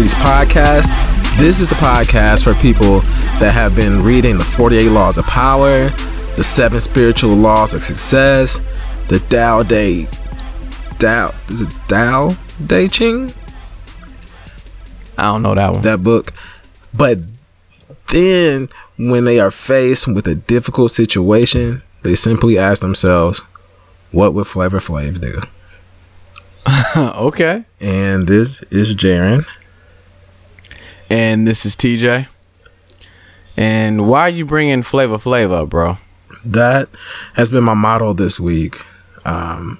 to the Corporate Streets podcast. This is the podcast for people that have been reading the 48 Laws of Power, the seven spiritual laws of success, the Tao Day. Tao, is it Tao Te Ching? I don't know that one. That book. But then when they are faced with a difficult situation, they simply ask themselves, what would Flavor Flav do? okay. And this is Jerren. And this is TJ. And why are you bringing Flavor Flav up, bro? That has been my motto this week. Um,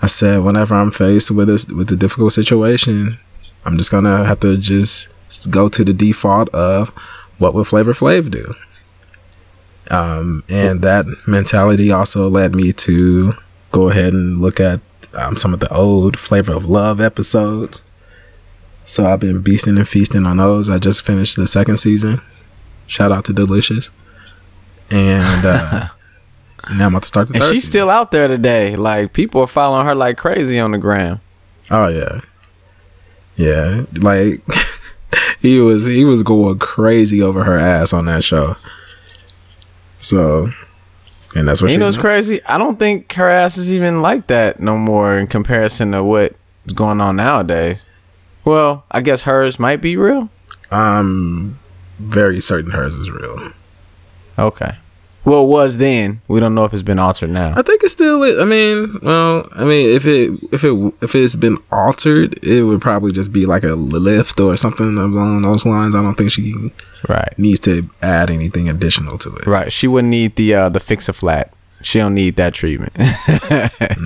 I said whenever I'm faced with this with a difficult situation, I'm just gonna have to just go to the default of what would Flavor Flav do. Um, and that mentality also led me to go ahead and look at um, some of the old Flavor of Love episodes. So I've been beasting and feasting on those. I just finished the second season. Shout out to Delicious. And uh, now I'm about to start the And she's season. still out there today. Like people are following her like crazy on the gram. Oh yeah, yeah. Like he was he was going crazy over her ass on that show. So, and that's what she you know crazy? I don't think her ass is even like that no more in comparison to what's going on nowadays. Well, I guess hers might be real. I'm very certain hers is real. Okay. Well, it was then. We don't know if it's been altered now. I think it's still. I mean, well, I mean, if it if it if it's been altered, it would probably just be like a lift or something along those lines. I don't think she Right. needs to add anything additional to it. Right. She wouldn't need the uh the fix a flat. She don't need that treatment.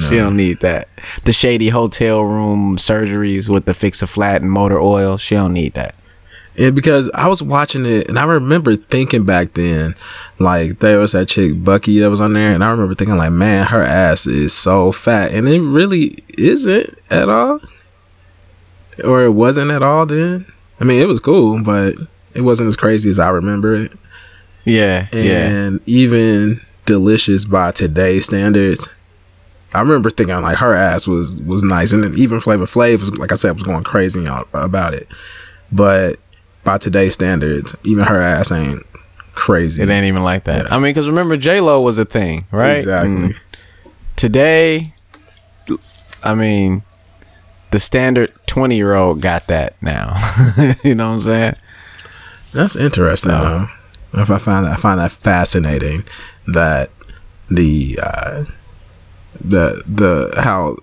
she don't need that. The shady hotel room surgeries with the fix a flat and motor oil. She don't need that. And because I was watching it and I remember thinking back then, like there was that chick Bucky that was on there, and I remember thinking like, man, her ass is so fat, and it really isn't at all, or it wasn't at all then. I mean, it was cool, but it wasn't as crazy as I remember it. Yeah. yeah. And even delicious by today's standards. I remember thinking like her ass was was nice, and then even Flavor Flav was like I said was going crazy about it. But by today's standards, even her ass ain't crazy. It ain't even like that. Yeah. I mean, because remember J Lo was a thing, right? Exactly. And today, I mean, the standard twenty year old got that now. you know what I'm saying? That's interesting No. though. If I find that I find that fascinating that the uh, the the how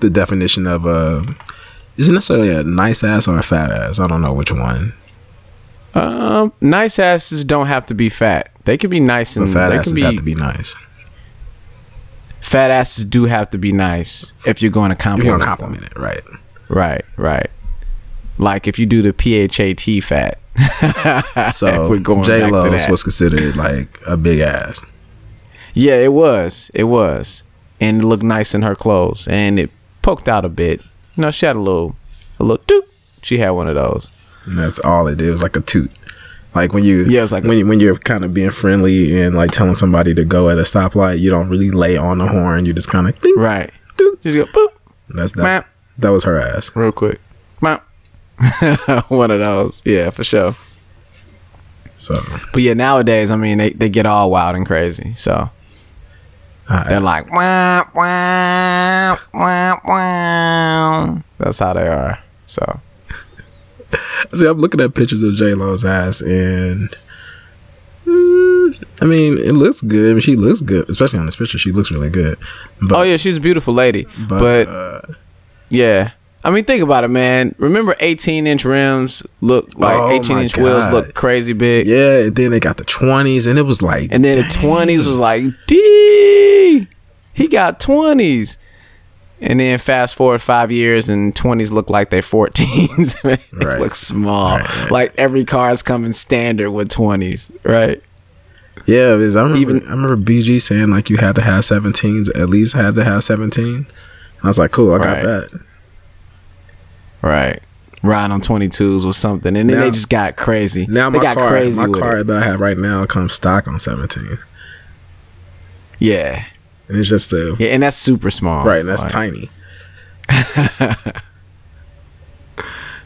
the definition of a isn't necessarily a nice ass or a fat ass. I don't know which one. Um, nice asses don't have to be fat. They can be nice But and fat they asses can be, have to be nice. fat asses do have to be nice if you're going to If you're compliment. gonna them. compliment it, right? Right, right. Like if you do the PHAT fat. So We're J to Lo's was considered like a big ass. Yeah, it was. It was. And it looked nice in her clothes. And it poked out a bit. You know, she had a little a little doop. She had one of those. And that's all it did. It was like a toot. Like when you, Yeah, it's like when a- you, when you're kind of being friendly and like telling somebody to go at a stoplight, you don't really lay on the horn. You just kind of. Right. Doop. Just go boop. That's that. That was her ass. Real quick. Mop. one of those. Yeah, for sure. So But yeah, nowadays, I mean, they, they get all wild and crazy. So I, they're like, wah, wah, wah, wah. That's how they are. So see. I'm looking at pictures of J Lo's ass, and mm, I mean, it looks good. I mean, she looks good, especially on this picture. She looks really good. But, Oh yeah, she's a beautiful lady. but, But, uh, yeah. I mean, think about it, man. Remember 18 inch rims look like Oh 18 my inch wheels look crazy big. yeah. And then they got the 20s, and it was like, And then the 20s was like, D, he got 20s. And then fast forward five years and 20s look like they're 14s. Man, They Right. look small. Right. Like every car is coming standard with 20s, right? Yeah, because I remember, Even- I remember BG saying like you had to have 17s, at least had to have 17. I was like, cool, I Right. got that. Right. Riding on 22s or something. And then Now- they just got crazy. Now they my got car, crazy my car it. that I have right now comes stock on 17. Yeah. And it's just a Yeah, and that's super small. right, and that's Like, tiny.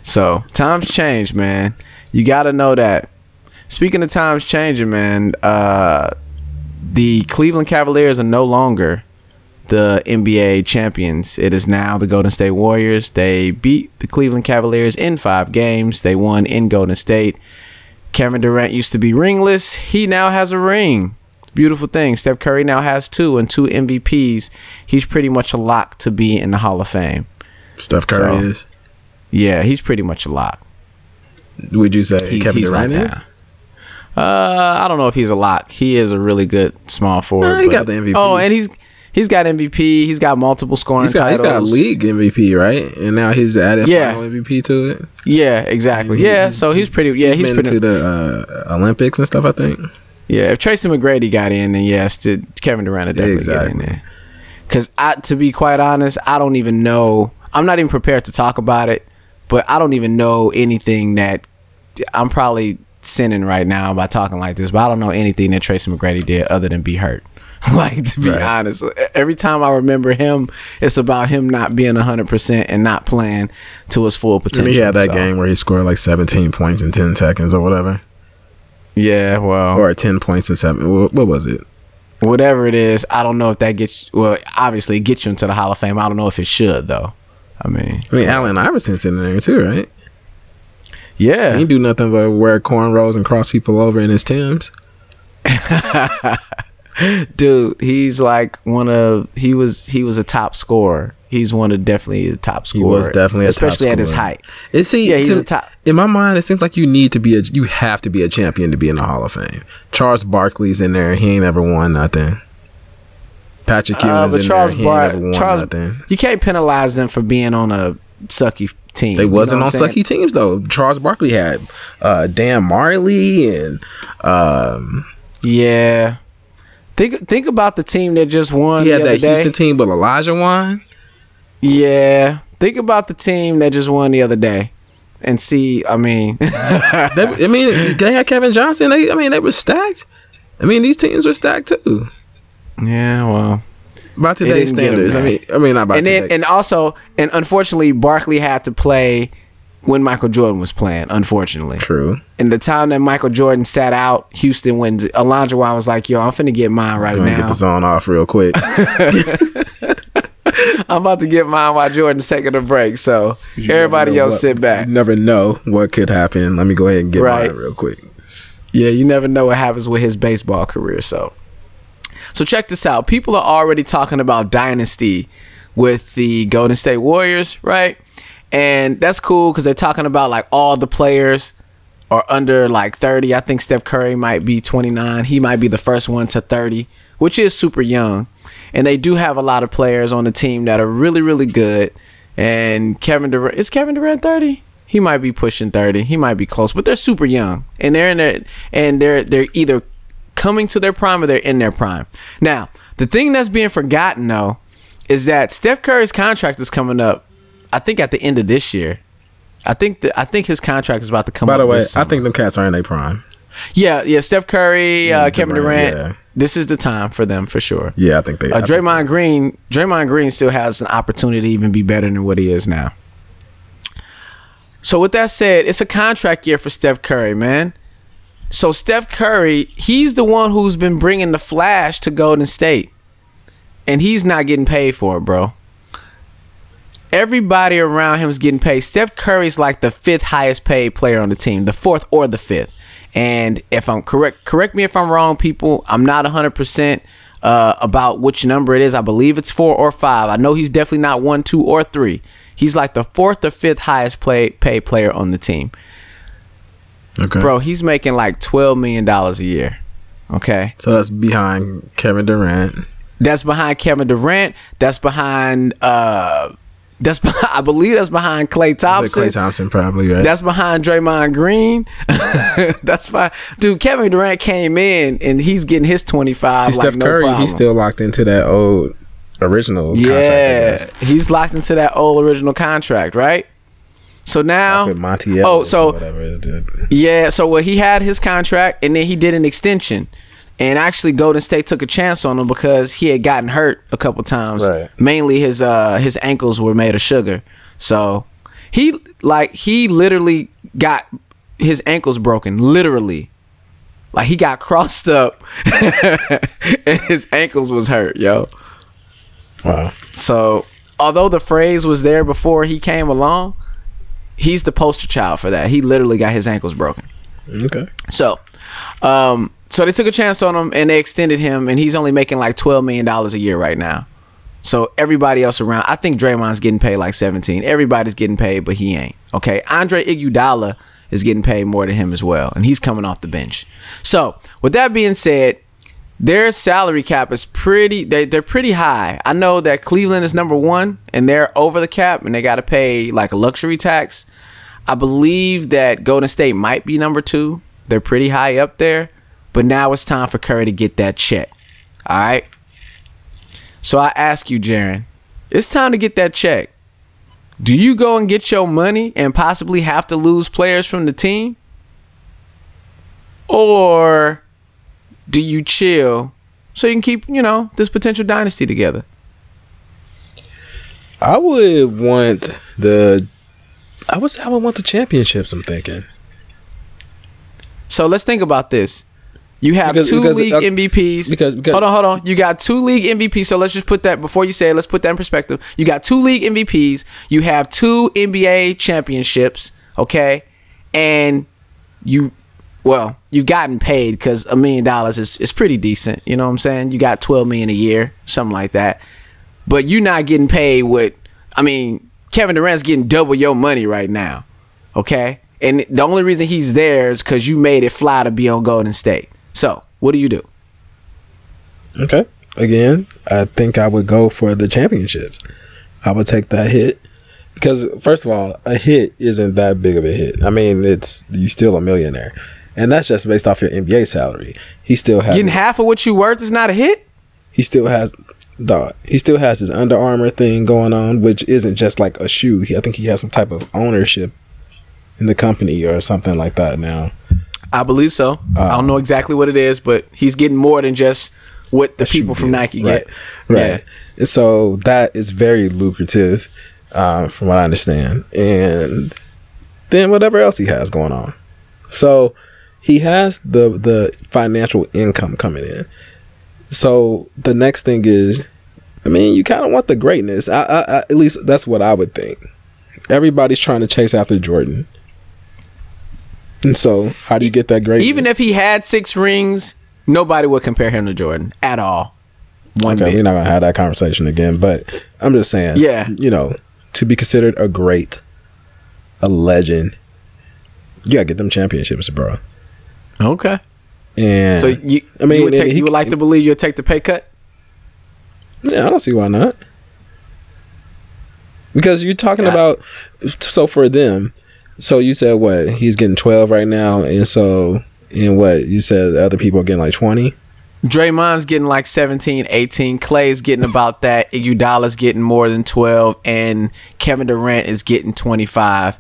So times change, man. You got to know that. Speaking of times changing, man, uh, the Cleveland Cavaliers are no longer the NBA champions. It is now the Golden State Warriors. They beat the Cleveland Cavaliers in five games. They won in Golden State. Kevin Durant used to be ringless. He now has a ring. Beautiful thing. Steph Curry now has two and two MVPs. He's pretty much a lock to be in the Hall of Fame. Steph Curry So- is. Yeah, he's pretty much a lock. Would you say He- Kevin he's Durant is? Uh, I don't know if he's a lock. He is a really good small forward. Nah, he but- got the MVP. Oh, and he's he's got MVP. He's got multiple scoring He's got he's titles. got league MVP, right? And now he's added Yeah. final MVP to it. Yeah, exactly. Yeah, so he's pretty. Yeah, he's, been pretty. to the uh, Olympics and stuff. I think. Yeah, if Tracy McGrady got in, then yes, to Kevin Durant would definitely get in Exactly. there. Because I, to be quite honest, I don't even know. I'm not even prepared to talk about it, but I don't even know anything that I'm probably sinning right now by talking like this. But I don't know anything that Tracy McGrady did other than be hurt. like to be Right. honest, every time I remember him, it's about him not being 100 percent and not playing to his full And potential. he had that So, game where he scored like 17 points in 10 seconds or whatever, Yeah, well, or 10 points in seven. What, was it? whatever it is, I don't know if that gets well. Obviously, it gets you into the Hall of Fame. I don't know if it should though. I mean, I mean, Allen Iverson's sitting there too, right? yeah, He do nothing but wear cornrows and cross people over in his Tims. dude, he's like one of he was he was a top scorer. He's one of definitely the top scorers. He was definitely a top especially at his height. It see, Yeah, he's to- a top- In my mind, it seems like you need to be a, you have to be a champion to be in the Hall of Fame. Charles Barkley's in there. He ain't ever won nothing. Patrick Uh, Ewing's but in Charles there. He Bar- ain't never won Charles, nothing. you can't penalize them for being on a sucky team. They wasn't what on saying? sucky teams though. Charles Barkley had uh, Dan Majerle and um, Yeah. Think think about the team that just won he the had other that. Houston team, but Olajuwon. Yeah. Think about the team that just won the other day. And see, I mean, They, I mean, they had Kevin Johnson. They, I mean, they were stacked. I mean, these teams were stacked too. yeah, well. By today's didn't get 'em standards, I mean, I mean, not by and then and also and unfortunately Barkley had to play when Michael Jordan was playing, unfortunately. True. And the time that Michael Jordan sat out, Houston when Olajuwon was like, yo, I'm finna get mine right I'm get now. the zone off real quick. I'm about to get mine while Jordan's taking a break. So everybody You know else what- sit back. You never know what could happen. Let me go ahead and get Right. mine real quick. Yeah, you never know what happens with his baseball career. So, so check this out. People are already talking about dynasty with the Golden State Warriors, right? And that's cool because they're talking about like all the players are under like 30. I think Steph Curry might be 29. He might be the first one to 30, which is super young. And they do have a lot of players on the team that are really, really good. And Kevin Durant is Kevin Durant 30? He might be pushing 30. He might be close, but they're super young. And they're in their and they're they're either coming to their prime or they're in their prime. Now, the thing that's being forgotten though is that Steph Curry's contract is coming up I think at the end of this year. I think that I think his contract is about to come By up. the way, I think them cats are in their prime. Yeah, yeah. Steph Curry, uh, Kevin Durant, Durant. yeah. This is the time for them for sure. Yeah, I think they. Uh, I think Draymond Green, Draymond Green still has an opportunity to even be better than what he is now. So with that said, it's a contract year for Steph Curry, man. So Steph Curry, he's the one who's been bringing the flash to Golden State, and he's not getting paid for it, bro. Everybody around him is getting paid. Steph Curry's like the fifth highest paid player on the team, the fourth or the fifth. And if I'm correct, correct me if I'm wrong, people. I'm not 100% uh, about which number it is. I believe it's four or five. I know he's definitely not one, two, or three. He's like the fourth or fifth highest play, paid player on the team. Okay. Bro, he's making like $12 million a year. Okay. So that's behind Kevin Durant. That's behind Kevin Durant. That's behind, uh, that's I believe that's behind Klay Thompson. Klay Thompson probably right. That's behind Draymond Green. That's fine. Dude, Kevin Durant came in and he's getting his 25 See, like Steph no Curry, problem. he's still locked into that old original. Yeah, he's locked into that old original contract, right? So now Monty. Oh, so- or whatever it is. Yeah, so well, he had his contract and then he did an extension. And actually Golden State took a chance on him because he had gotten hurt a couple times. Right. Mainly his uh his ankles were made of sugar. So He like he literally got his ankles broken, literally. Like he got crossed up and his ankles was hurt, yo. Wow. So, although the phrase was there before he came along, he's the poster child for that. He literally got his ankles broken. Okay. So, um, so they took a chance on him and they extended him, and he's only making like twelve million dollars a year right now. So everybody else around, I think Draymond's getting paid like seventeen. Everybody's getting paid, but he ain't. Okay, Andre Iguodala is getting paid more than him as well, and he's coming off the bench. So with that being said, their salary cap is pretty. They they're pretty high. I know that Cleveland is number one, and they're over the cap, and they got to pay like a luxury tax. I believe that Golden State might be number two. They're pretty high up there, but now it's time for Curry to get that check. All right. So I ask you, Jerren, it's time to get that check. Do you go and get your money and possibly have to lose players from the team? Or do you chill so you can keep, you know, this potential dynasty together? I would want the. I was. I would want the championships. I'm thinking. So let's think about this. You have Because- two because, league uh, MVPs. because- because- hold on, hold on. You got two league MVPs. So let's just put that before you say it. Let's put that in perspective. You got two league MVPs. You have two NBA championships. Okay, and you, well, you've gotten paid because a million dollars is is pretty decent. You know what I'm saying? You got twelve million a year, something like that. But you're not getting paid with. I mean, Kevin Durant's getting double your money right now. Okay, and the only reason he's there is because you made it fly to be on Golden State. So, what do you do? Okay. Again, I think I would go for the championships. I would take that hit because first of all, a hit isn't that big of a hit. I mean, it's you still a millionaire, and that's just based off your NBA salary. He still has Getting half of what you worth is not a hit. he still has dog. He still has his Under Armour thing going on, which isn't just like a shoe. He, I think he has some type of ownership in the company or something like that now. I believe so. I don't know exactly what it is, but he's getting more than just what the people from. Nike right, get. Right. And So that is very lucrative, um, from what I understand. And then whatever else he has going on. So he has the the financial income coming in. So the next thing is, I mean, you kind of want the greatness. I, I, I, at least that's what I would think. Everybody's trying to chase after Jordan. And so, how do you get that greatness? Even if he had six rings, nobody would compare him to Jordan at all. One Okay, bit. we're not gonna have that conversation again. But I'm just saying, Yeah. you know, to be considered a great, a legend, you gotta get them championships, bro. Okay. And So you, I mean, you would, take, he- you would like to believe you'll take the pay cut? yeah, I don't see why not. Because you're talking Yeah. about, so for them, so you said what he's getting 12 right now, and so and what you said other people are getting like 20. Draymond's getting like 17, 18. Klay's getting about that. Iguodala's getting more than 12 and Kevin Durant is getting 25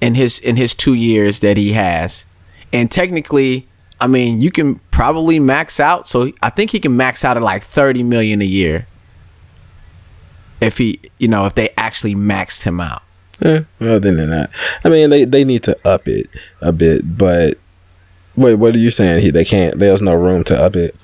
in his in his 2 years that he has. And technically, I mean, you can probably max out. So I think he can max out at like 30 million a year. If he, you know, if they actually maxed him out. Yeah, well, then than that. I mean, they they need to up it a bit, but wait, what are you saying? He they can't. There's no room to up it.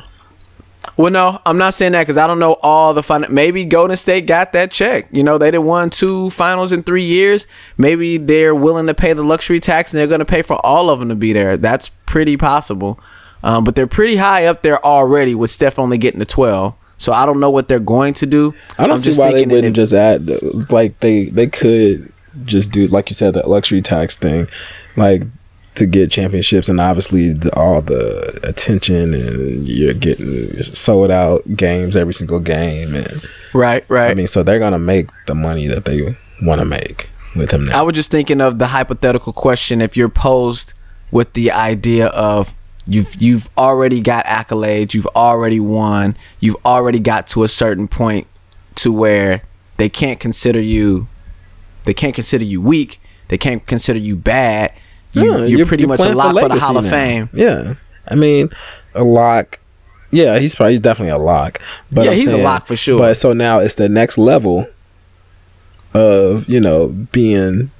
Well, no, I'm not saying that because I don't know all the fun. Maybe Golden State got that check. You know, they did won two finals in three years. Maybe they're willing to pay the luxury tax and they're going to pay for all of them to be there. That's pretty possible. Um, but they're pretty high up there already with Steph only getting to 12. So I don't know what they're going to do. I don't I'm see why they wouldn't if- just add like they they could just do like you said that luxury tax thing, like to get championships and obviously the, all the attention and you're getting sold out games every single game and Right, right. I mean so they're gonna make the money that they want to make with him now. I was just thinking of the hypothetical question if you're posed with the idea of you've you've already got accolades, you've already won, you've already got to a certain point to where they can't consider you they can't consider you weak, they can't consider you bad. You, Yeah, you're, pretty much a lock for the Hall of now. Fame. Yeah, I mean a lock. Yeah, he's probably he's definitely a lock. But Yeah, I'm he's a lock for sure. But so now it's the next level of you know being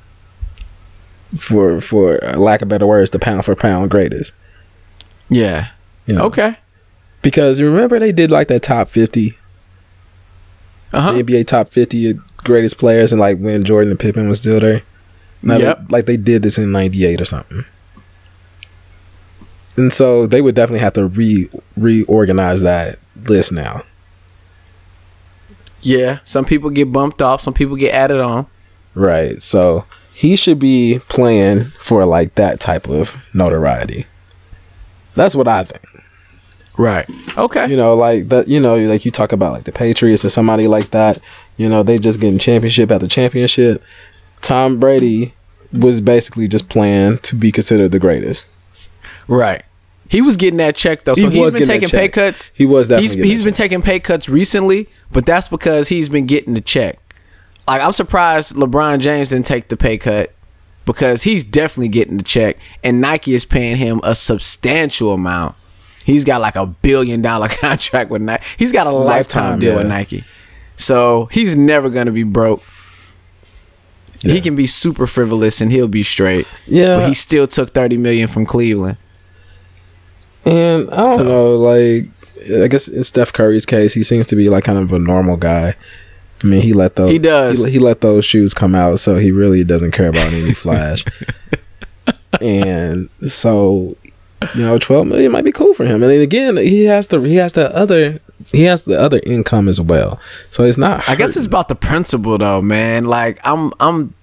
for for lack of better words, the pound for pound greatest. Yeah. You know? Okay. Because remember they did like that top fifty, Uh-huh. NBA top fifty greatest players, and like when Jordan and Pippen was still there. Now they- like they did this in '98 or something. And so they would definitely have to re reorganize that list now. Yeah. Some people get bumped off. Some people get added on. Right. So he should be playing for like that type of notoriety. That's what I think. Right. Okay. You know, like that. You know, like you talk about like the Patriots or somebody like that. You know, they just getting championship after championship. Tom Brady was basically just playing to be considered the greatest. Right. He was getting that check though, so he has been taking pay cuts. He was definitely He's he's been taking pay cuts recently, but that's because he's been getting the check. Like I'm surprised LeBron James didn't take the pay cut because he's definitely getting the check, and Nike is paying him a substantial amount. He's got like a billion dollar contract with Nike. He's got a lifetime, Lifetime, deal with. Nike, so he's never gonna be broke. Yeah. He can be super frivolous and he'll be straight. Yeah. but he still took thirty million from Cleveland. And I don't So- know, like I guess in Steph Curry's case, he seems to be like kind of a normal guy. I mean, he let those He does. he, he let those shoes come out, so he really doesn't care about any flash. and so, you know, twelve million might be cool for him. And then again, he has the he has the other he has the other income as well. So it's not. I guess it's about the principle though, man. Like I'm I'm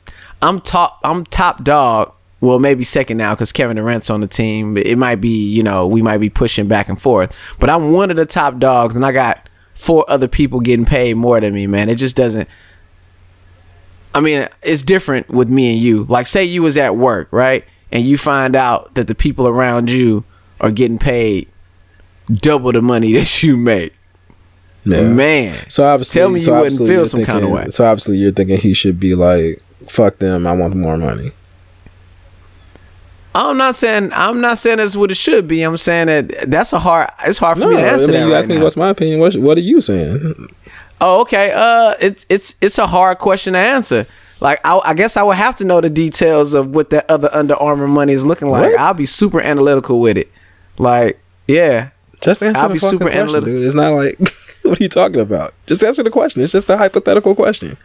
I'm top I'm top dog. Well, maybe second now because Kevin Durant's on the team. It might be, you know, we might be pushing back and forth. But I'm one of the top dogs, and I got four other people getting paid more than me, man. It just doesn't. I mean, it's different with me and you. Like, say you was at work, right, and you find out that the people around you are getting paid double the money that you make. Yeah. Man, So obviously, Tell me so you wouldn't feel some kinda way. So obviously, you're thinking he should be like, "Fuck them, I want more money." I'm not saying I'm not saying that's what it should be. I'm saying that that's a hard. It's hard for me to answer. I mean, that you right asked me now. what's my opinion. What, what are you saying? Oh, okay. Uh, it's it's it's a hard question to answer. Like I, I guess I would have to know the details of what that other Under Armour money is looking like. What? I'll be super analytical with it. Like, yeah, Just answer I'll the be super question, analytical. dude. It's not like what are you talking about? Just answer the question. It's just a hypothetical question.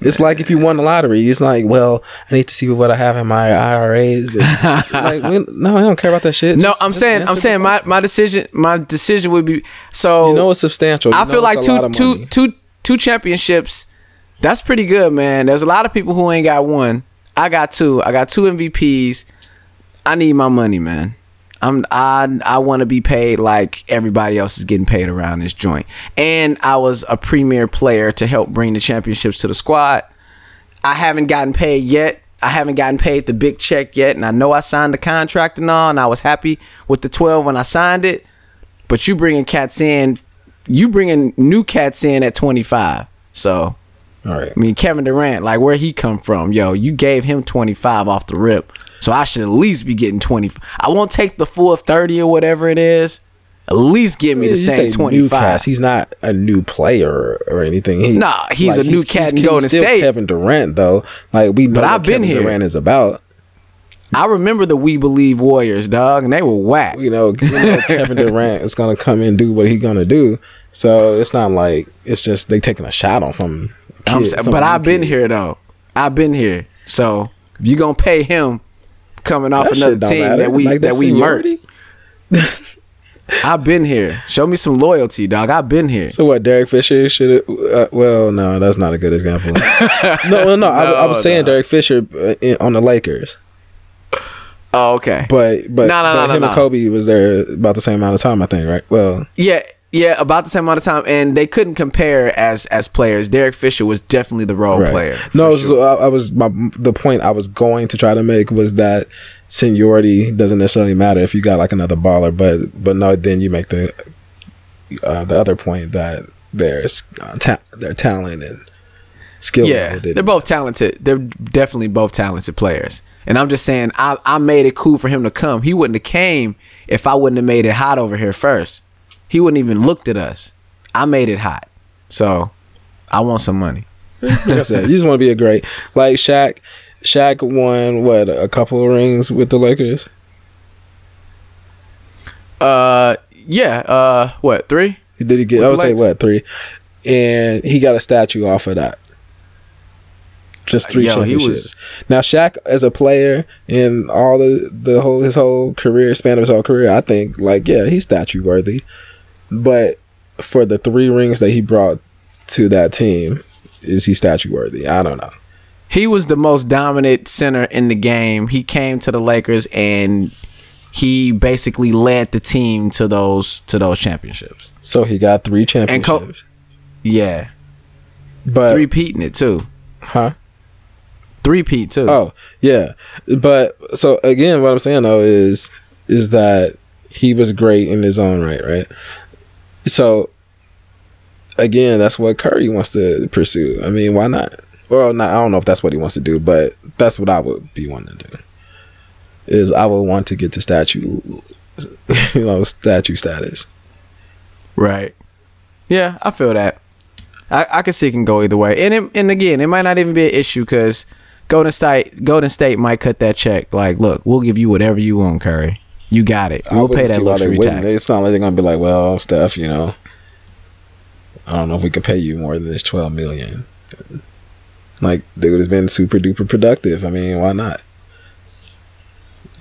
It's like if you won the lottery, it's like, well, I need to see what I have in my IRAs. Like, we- no, I don't care about that shit. no, Just- I'm just saying I'm saying my, my decision my decision would be so. You know it's substantial. You I feel like it's a lot two two two two championships. That's pretty good, man. There's a lot of people who ain't got one. I got two. I got two MVPs. I need my money, man. I'm I I want to be paid like everybody else is getting paid around this joint. And I was a premier player to help bring the championships to the squad. I haven't gotten paid yet. I haven't gotten paid the big check yet, and I know I signed the contract and all, and I was happy with the 12 when I signed it. But you bringing cats in, you bringing new cats in at 25. So All right. I mean, Kevin Durant, like where he come from, yo, you gave him 25 off the rip. So I should at least be getting 20. I won't take the full 30 or whatever it is. At least give me the You same 25. cast. He's not a new player or anything. He, Nah, he's a new cat in he's Golden still State. Kevin Durant, though. Like we know But what I've been Kevin here. Durant is about. I remember the We Believe Warriors, dog, and they were whack. You know, you know Kevin Durant is gonna come and do what he's gonna do. So it's not like it's just they taking a shot on some. Kid, but I've been kid. here though. I've been here. So if you gonna pay him coming off That another team matter. that we Like, that we murked. I've been here. Show me some loyalty, dog. I've been here. So what? Derek Fisher should. Uh, well, no, that's not a good example. no, no, no. I, I was No, saying no. Derek Fisher uh, in, on the Lakers, Oh, okay. but but, No, no, but no, no, him no. and Kobe was there about the same amount of time, I think, right? Well, Yeah, yeah, about the same amount of time, and they couldn't compare as as players. Derek Fisher was definitely the role right. player. No, for so. I, I was my the point I was going to try to make was that seniority doesn't necessarily matter if you got like another baller, but but no, then you make the uh, the other point that there's uh, ta- their talent and skill. yeah, they're both talented. They're definitely both talented players. And I'm just saying, I I made it cool for him to come. He wouldn't have came if I wouldn't have made it hot over here first. He wouldn't even looked at us. I made it hot, so I want some money. like I said, you just want to be a great like Shaq. Shaq won what a couple of rings with the Lakers. Uh, yeah. Uh, what three? Did he get? With I would say what three, and he got a statue off of that. Just three Yo, championships. was- now Shaq as a player in all the the whole his whole career span of his whole career, I think like yeah he's statue worthy, but for the three rings that he brought to that team, is he statue worthy? I don't know. He was the most dominant center in the game. He came to the Lakers and he basically led the team to those to those championships. So he got three championships, co- Yeah, but repeating it too. huh? Three peat too. Oh, yeah. But so again, what I'm saying though is is that he was great in his own right, right? So again, that's what Curry wants to pursue. I mean, why not? Well, not, I don't know if that's what he wants to do, but that's what I would be wanting to do. Is I would want to get to statue, you know, statue status. Right. Yeah, I feel that. I, I can see it can go either way, and it, and again, it might not even be an issue because Golden State Golden State might cut that check. Like, look, we'll give you whatever you want, Curry. You got it. We'll pay that see why they luxury tax. It's not like they're gonna be like, well, Steph, you know, I don't know if we could pay you more than this twelve million. Like they would have been super duper productive. I mean, why not?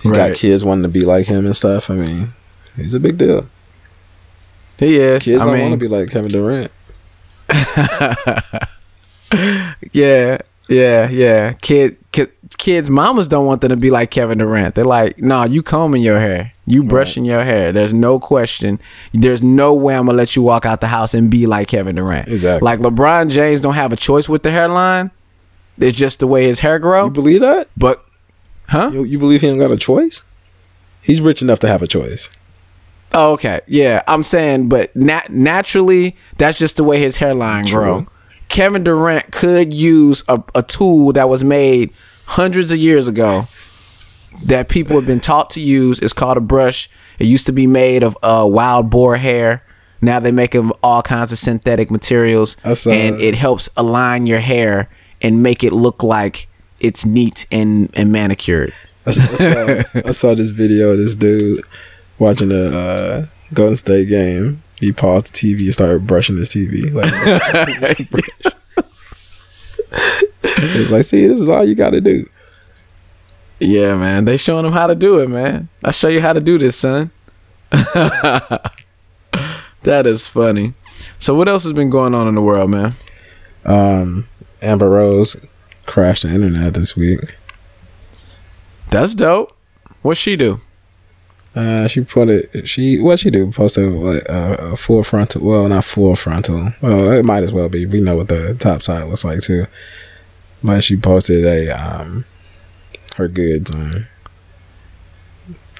He Right. got kids wanting to be like him and stuff. I mean, he's a big deal. He is. Kids I don't want to be like Kevin Durant. yeah, yeah, yeah. Kid, kids' mamas don't want them to be like Kevin Durant. They're like, nah, you combing your hair, you brushing your hair. There's no question. There's no way I'm gonna let you walk out the house and be like Kevin Durant. Exactly. Like LeBron James don't have a choice with the hairline. It's just the way his hair grow. You believe that? But, huh? You, you believe he don't got a choice? He's rich enough to have a choice. Oh, okay. Yeah, I'm saying, but nat- naturally, that's just the way his hairline True. grow. Kevin Durant could use a, a tool that was made hundreds of years ago that people have been taught to use. It's called a brush. It used to be made of uh, wild boar hair. Now they make them all kinds of synthetic materials, and that. it helps align your hair and make it look like it's neat and, and manicured. I saw, I saw this video of this dude watching the uh, Golden State game. He paused the TV and started brushing his TV. Like, he was like, "See, this is all you got to do." Yeah, man. They showing him how to do it, man. I show you how to do this, son. that is funny. So what else has been going on in the world, man? Um, Amber Rose crashed the internet this week. That's dope. What she do? Uh, she put it. She what she do? Posted what, uh, a full frontal. Well, not full frontal. Well, it might as well be. We know what the top side looks like too. But she posted a um her goods on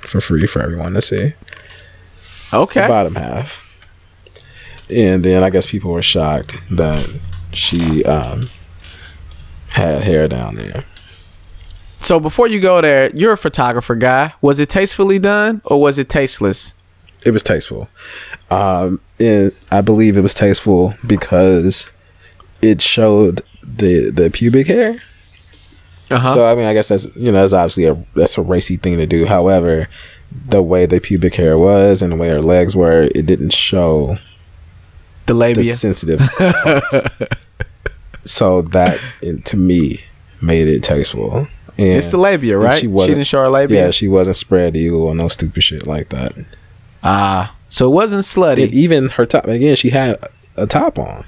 for free for everyone to see. Okay. The bottom half. And then I guess people were shocked that she um had hair down there. So before you go there, you're a photographer guy. Was it tastefully done or was it tasteless? It was tasteful. Um, and I believe it was tasteful because it showed the the pubic hair. Uh-huh. So I mean, I guess that's you know that's obviously a that's a racy thing to do. However, the way the pubic hair was and the way her legs were, it didn't show the the labia. sensitive. parts. so that it, to me made it tasteful. And it's the labia, right? She, wasn't- didn't show her labia. Yeah, she wasn't spread eagle or no stupid shit like that. Ah, so it wasn't slutty. And even her top again, she had a top on.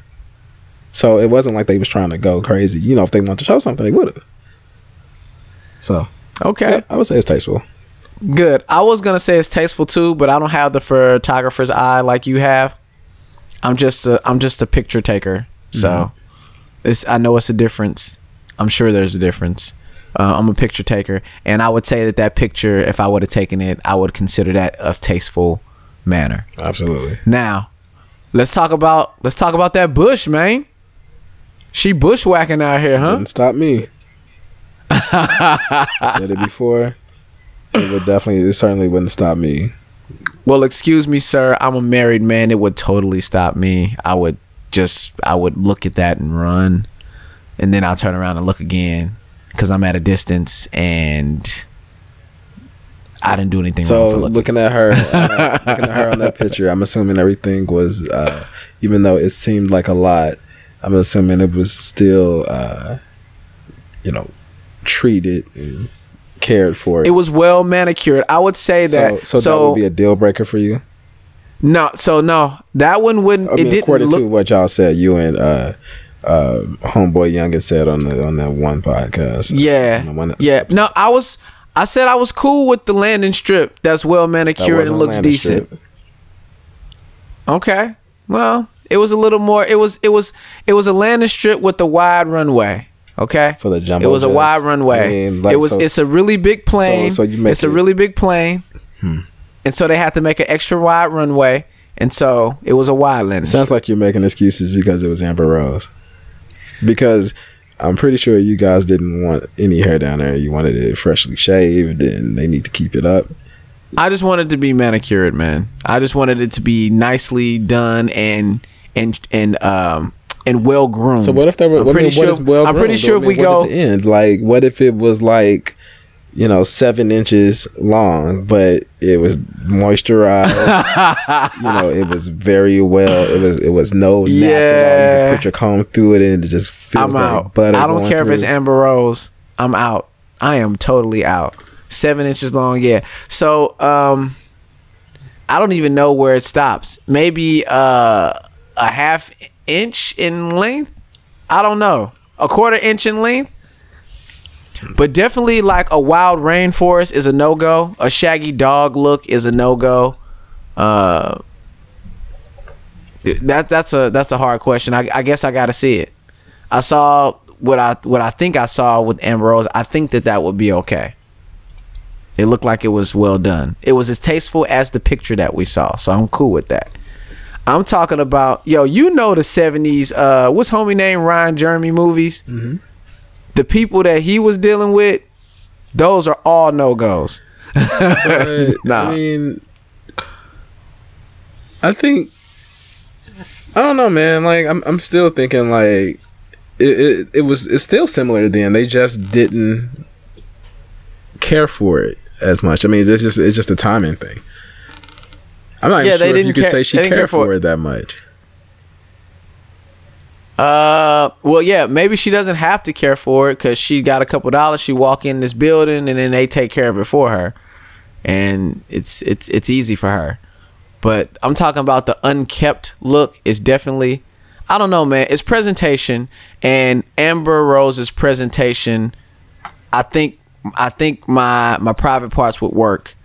So it wasn't like they was trying to go crazy. You know, if they wanted to show something, they would have. So okay. yeah, I would say it's tasteful. Good. I was gonna say it's tasteful too, but I don't have the photographer's eye like you have. I'm just a I'm just a picture taker, so it's I know it's a difference. I'm sure there's a difference. Uh, I'm a picture taker, and I would say that that picture, if I would have taken it, I would consider that a tasteful manner. Absolutely. Now, let's talk about let's talk about that bush, man. She bushwhacking out here, huh? Wouldn't stop me. I said it before. It would definitely, it certainly wouldn't stop me. Well, excuse me, sir. I'm a married man. It would totally stop me. I would just, I would look at that and run, and then I'll turn around and look again, because I'm at a distance and I didn't do anything wrong for So looking. looking at her, uh, looking at her on that picture, I'm assuming everything was, uh, even though it seemed like a lot, I'm assuming it was still, uh, you know, treated and cared for. It was well manicured. I would say so, that. so, that would be a deal breaker for you. no. So no, that one wouldn't. I mean, it didn't according look. to what y'all said, you and uh, uh, homeboy Youngin said on the on that one podcast. yeah, On one yeah. episode. No, I was. I said I was cool with the landing strip. That's well manicured and looks decent. strip. Okay. Well, it was a little more. It was. It was. It was a landing strip with a wide runway. Okay. For the jumbo It was a wide runway. I mean, like, it was. so- it's a really big plane. so you make it's a it- Hmm. really big plane. And so they had to make an extra wide runway, and so it was a wide landing. Sounds like you're making excuses because it was Amber Rose. Because I'm pretty sure you guys didn't want any hair down there. You wanted it freshly shaved, and they need to keep it up. I just wanted to be manicured, man. I just wanted it to be nicely done and and and um and well groomed. So what if there were? I'm pretty sure. what is well I'm pretty sure if we go. end? Like, what if it was like, you know, seven inches long, but it was moisturized. you know, it was very well. It was it was no naps at all. You Yeah. could put your comb through it, and it just feels I'm like out. butter. I don't care if it's. Amber Rose. I'm out. I am totally out. Seven inches long, yeah. So um, I don't even know where it stops. Maybe uh a half inch in length. I don't know. A quarter inch in length. But definitely like a wild rainforest is a no go. A shaggy dog look is a no go. Uh, that that's a that's a hard question. I, I guess I got to see it. I saw what I what I think I saw with Amber Rose. I think that that would be okay. It looked like it was well done. It was as tasteful as the picture that we saw, so I'm cool with that. I'm talking about yo, you know the '70s. Uh, what's homie name? Ron Jeremy movies. The people that he was dealing with, those are all no goes. Nah. I mean, I think I don't know, man. Like I'm, I'm still thinking like it, it, it was. It's still similar to then. They just didn't care for it as much. I mean, it's just it's just a timing thing. I'm not Yeah, even sure if you could care- say she cared care for for it that much. Uh, well, yeah, maybe she doesn't have to care for it because she got a couple dollars. She walk in this building and then they take care of it for her, and it's it's it's easy for her. But I'm talking about the unkept look. Is definitely, I don't know, man. It's presentation and Amber Rose's presentation. I think I think my my private parts would work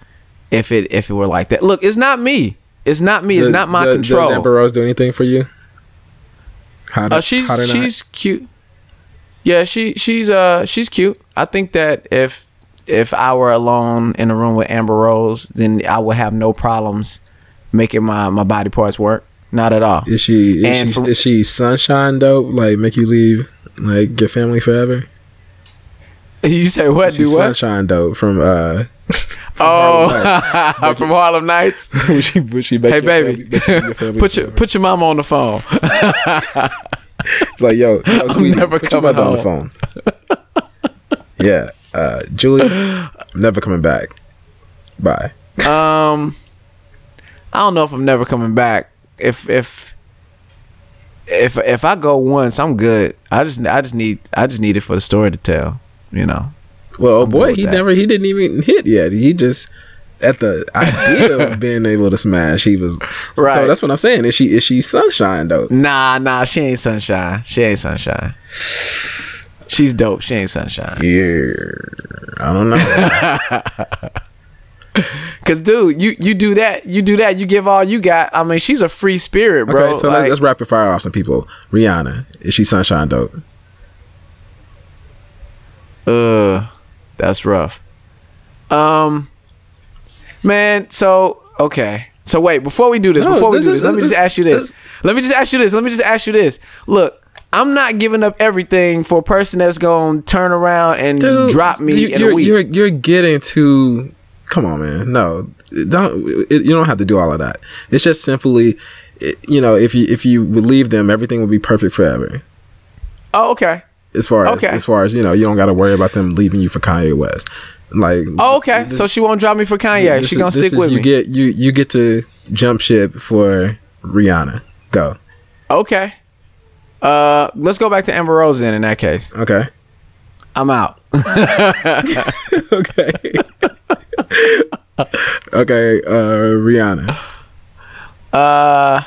if it if it were like that. Look, it's not me. It's not me. It's Does- not my does, control. Does Amber Rose do anything for you? How Uh, she's she's cute. Yeah, she she's uh she's cute. I think that if if I were alone in a room with Amber Rose, then I would have no problems making my my body parts work. Not at all. Is she is And she, is she sunshine dope? Like make you leave like your family forever? You say what? Do what? sunshine dope from uh Oh, from Harlem Nights. when she when she Hey baby, family- your family put your put your mama on the phone. It's like yo, yo sweetie, never put your coming mother on the phone. yeah, uh, Julie, I'm never coming back. Bye. Um, I don't know if I'm never coming back. If if if if I go once, I'm good. I just I just need I just need it for the story to tell. You know. Well, boy, he that. never he didn't even hit yet. He just at the idea of being able to smash, he was Right. So that's what I'm saying. Is she is she sunshine though? Nah, nah, she ain't sunshine. She ain't sunshine. She's dope. She ain't sunshine. Yeah, I don't know. Cause dude, you you do that, you do that, you give all you got. I mean, she's a free spirit, bro. okay, so Like, let's, let's rapid fire off some people. Rihanna, is she sunshine dope? Uh, that's rough. Um, man. So okay. So wait, before we do this, No, before we this do is- this, let me just ask you this. this- Let me just ask you this. Let me just ask you this. Look, I'm not giving up everything for a person that's gonna turn around and Dude, drop me you, in you're, a week. You're you're getting to. Come on, man. No, don't. It, you don't have to do all of that. It's just simply, it, you know, if you if you would leave them, everything would be perfect forever. oh, okay. As far as Okay. as far as you know, you don't got to worry about them leaving you for Kanye West. Like, Oh, okay. So she won't drop me for Kanye. this She gonna this stick with you me. Get you you get to jump ship for Rihanna. Go. okay. Uh, let's go back to Amber Rose then. In that case, Okay. I'm out. okay. okay. Uh, Rihanna. Uh,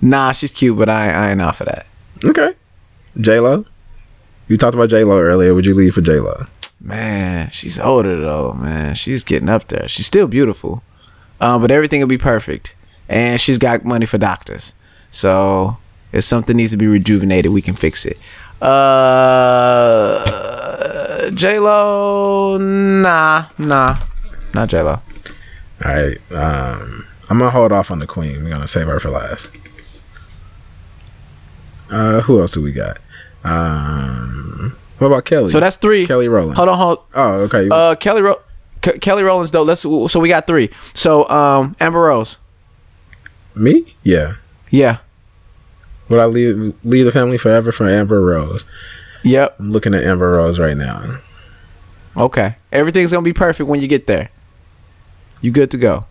nah, she's cute, but I I ain't out for that. Okay. J Lo. You talked about J Lo earlier. Would you leave for J Lo? Man, she's older though. Man, she's getting up there. She's still beautiful, um, but everything will be perfect, and she's got money for doctors. So if something needs to be rejuvenated, we can fix it. Uh, J Lo, nah, nah, not J Lo. All right. Um, I'm gonna hold off on the Queen. We're gonna save her for last. Uh, who else do we got? Um, what about Kelly? So that's three. Kelly Rowland. Hold on, hold. Oh, okay. Uh, Kelly Ro- Ke- Kelly Rowland's dope. Let's. So we got three. So um, Amber Rose. Me? Yeah. Yeah. Would I leave leave the family forever for Amber Rose? Yep. I'm looking at Amber Rose right now. Okay. Everything's gonna be perfect when you get there. You good to go.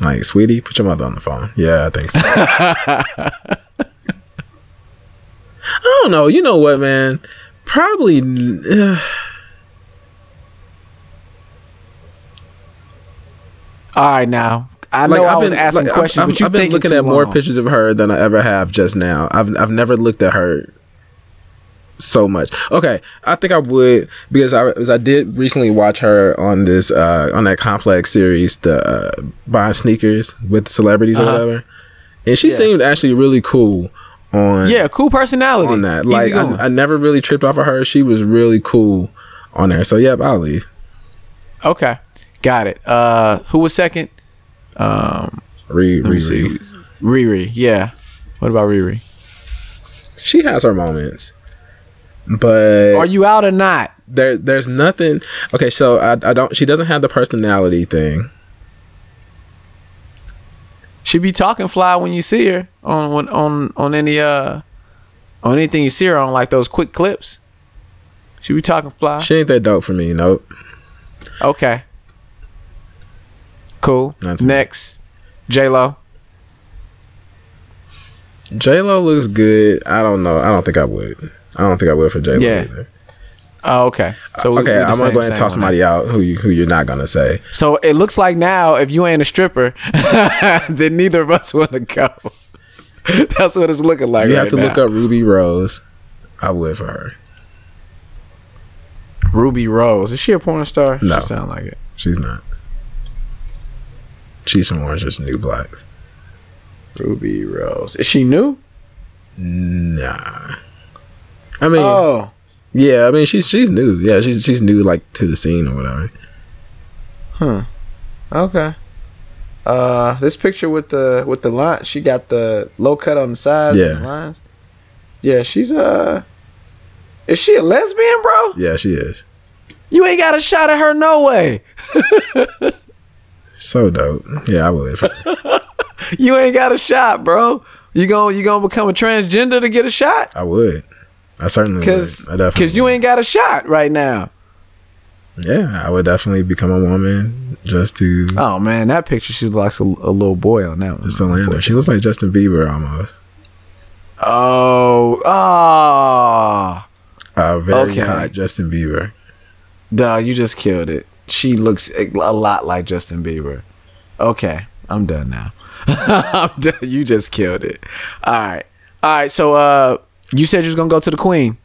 Like, sweetie, put your mother on the phone. Yeah, I think so. I don't know. You know what, man? Probably. Uh, All right, now I know like, I I've was been- asking like, questions, I've, but you I've been looking at more pictures of her than I ever have just now. I've I've never looked at her so much. Okay, I think I would because I as I did recently watch her on this uh on that complex series, the uh, buying sneakers with celebrities or Uh-huh. whatever, and she Yeah. seemed actually really cool on Yeah, cool personality. on that. Like. I, I never really tripped off of her. She was really cool on there. So yep, I'll leave. okay, got it. Uh, who was second? Um, me see. Riri. Yeah. What about Riri? She has her moments, but Are you out or not? there there's nothing okay so I, I don't she doesn't have the personality thing She be talking fly when you see her on on on, on any uh on anything you see her on, like those quick clips. She be talking fly. she ain't that dope for me nope Okay. Cool. Next, J Lo. j-lo looks good i don't know i don't think i would i don't think i would for j-lo Yeah. either Oh, okay. So we- okay i'm gonna go ahead and toss that. somebody out who you who you're not gonna say So it looks like now, if you ain't a stripper, then neither of us want to go. That's what it's looking like. you right have to now. look up ruby rose i would for her Ruby Rose. Is she a porn star? No. She sound like it. she's not she's from orange is new black Ruby Rose. Is she new? nah i mean Oh, yeah i mean she's she's new yeah she's she's new like to the scene or whatever Huh. okay. Uh, this picture with the with the line, she got the low cut on the sides. Yeah. and the lines. Yeah, she's uh. Is she a lesbian, bro? yeah she is You ain't got a shot at her, no way. so dope yeah i would. You ain't got a shot, bro. You gon' you gonna become a transgender to get a shot? I would. I certainly Cause, would. I definitely. cause you ain't got a shot right now. Yeah, I would definitely become a woman just to Oh man, that picture she looks like a, a little boy on that one. just to land her. She looks like Justin Bieber almost. Oh, ah, Uh, very Okay. hot Justin Bieber. dog, you just killed it. She looks a a lot like Justin Bieber. Okay, I'm done now. I'm done. You just killed it. All right, all right. So, uh, you said you was gonna go to the Queen.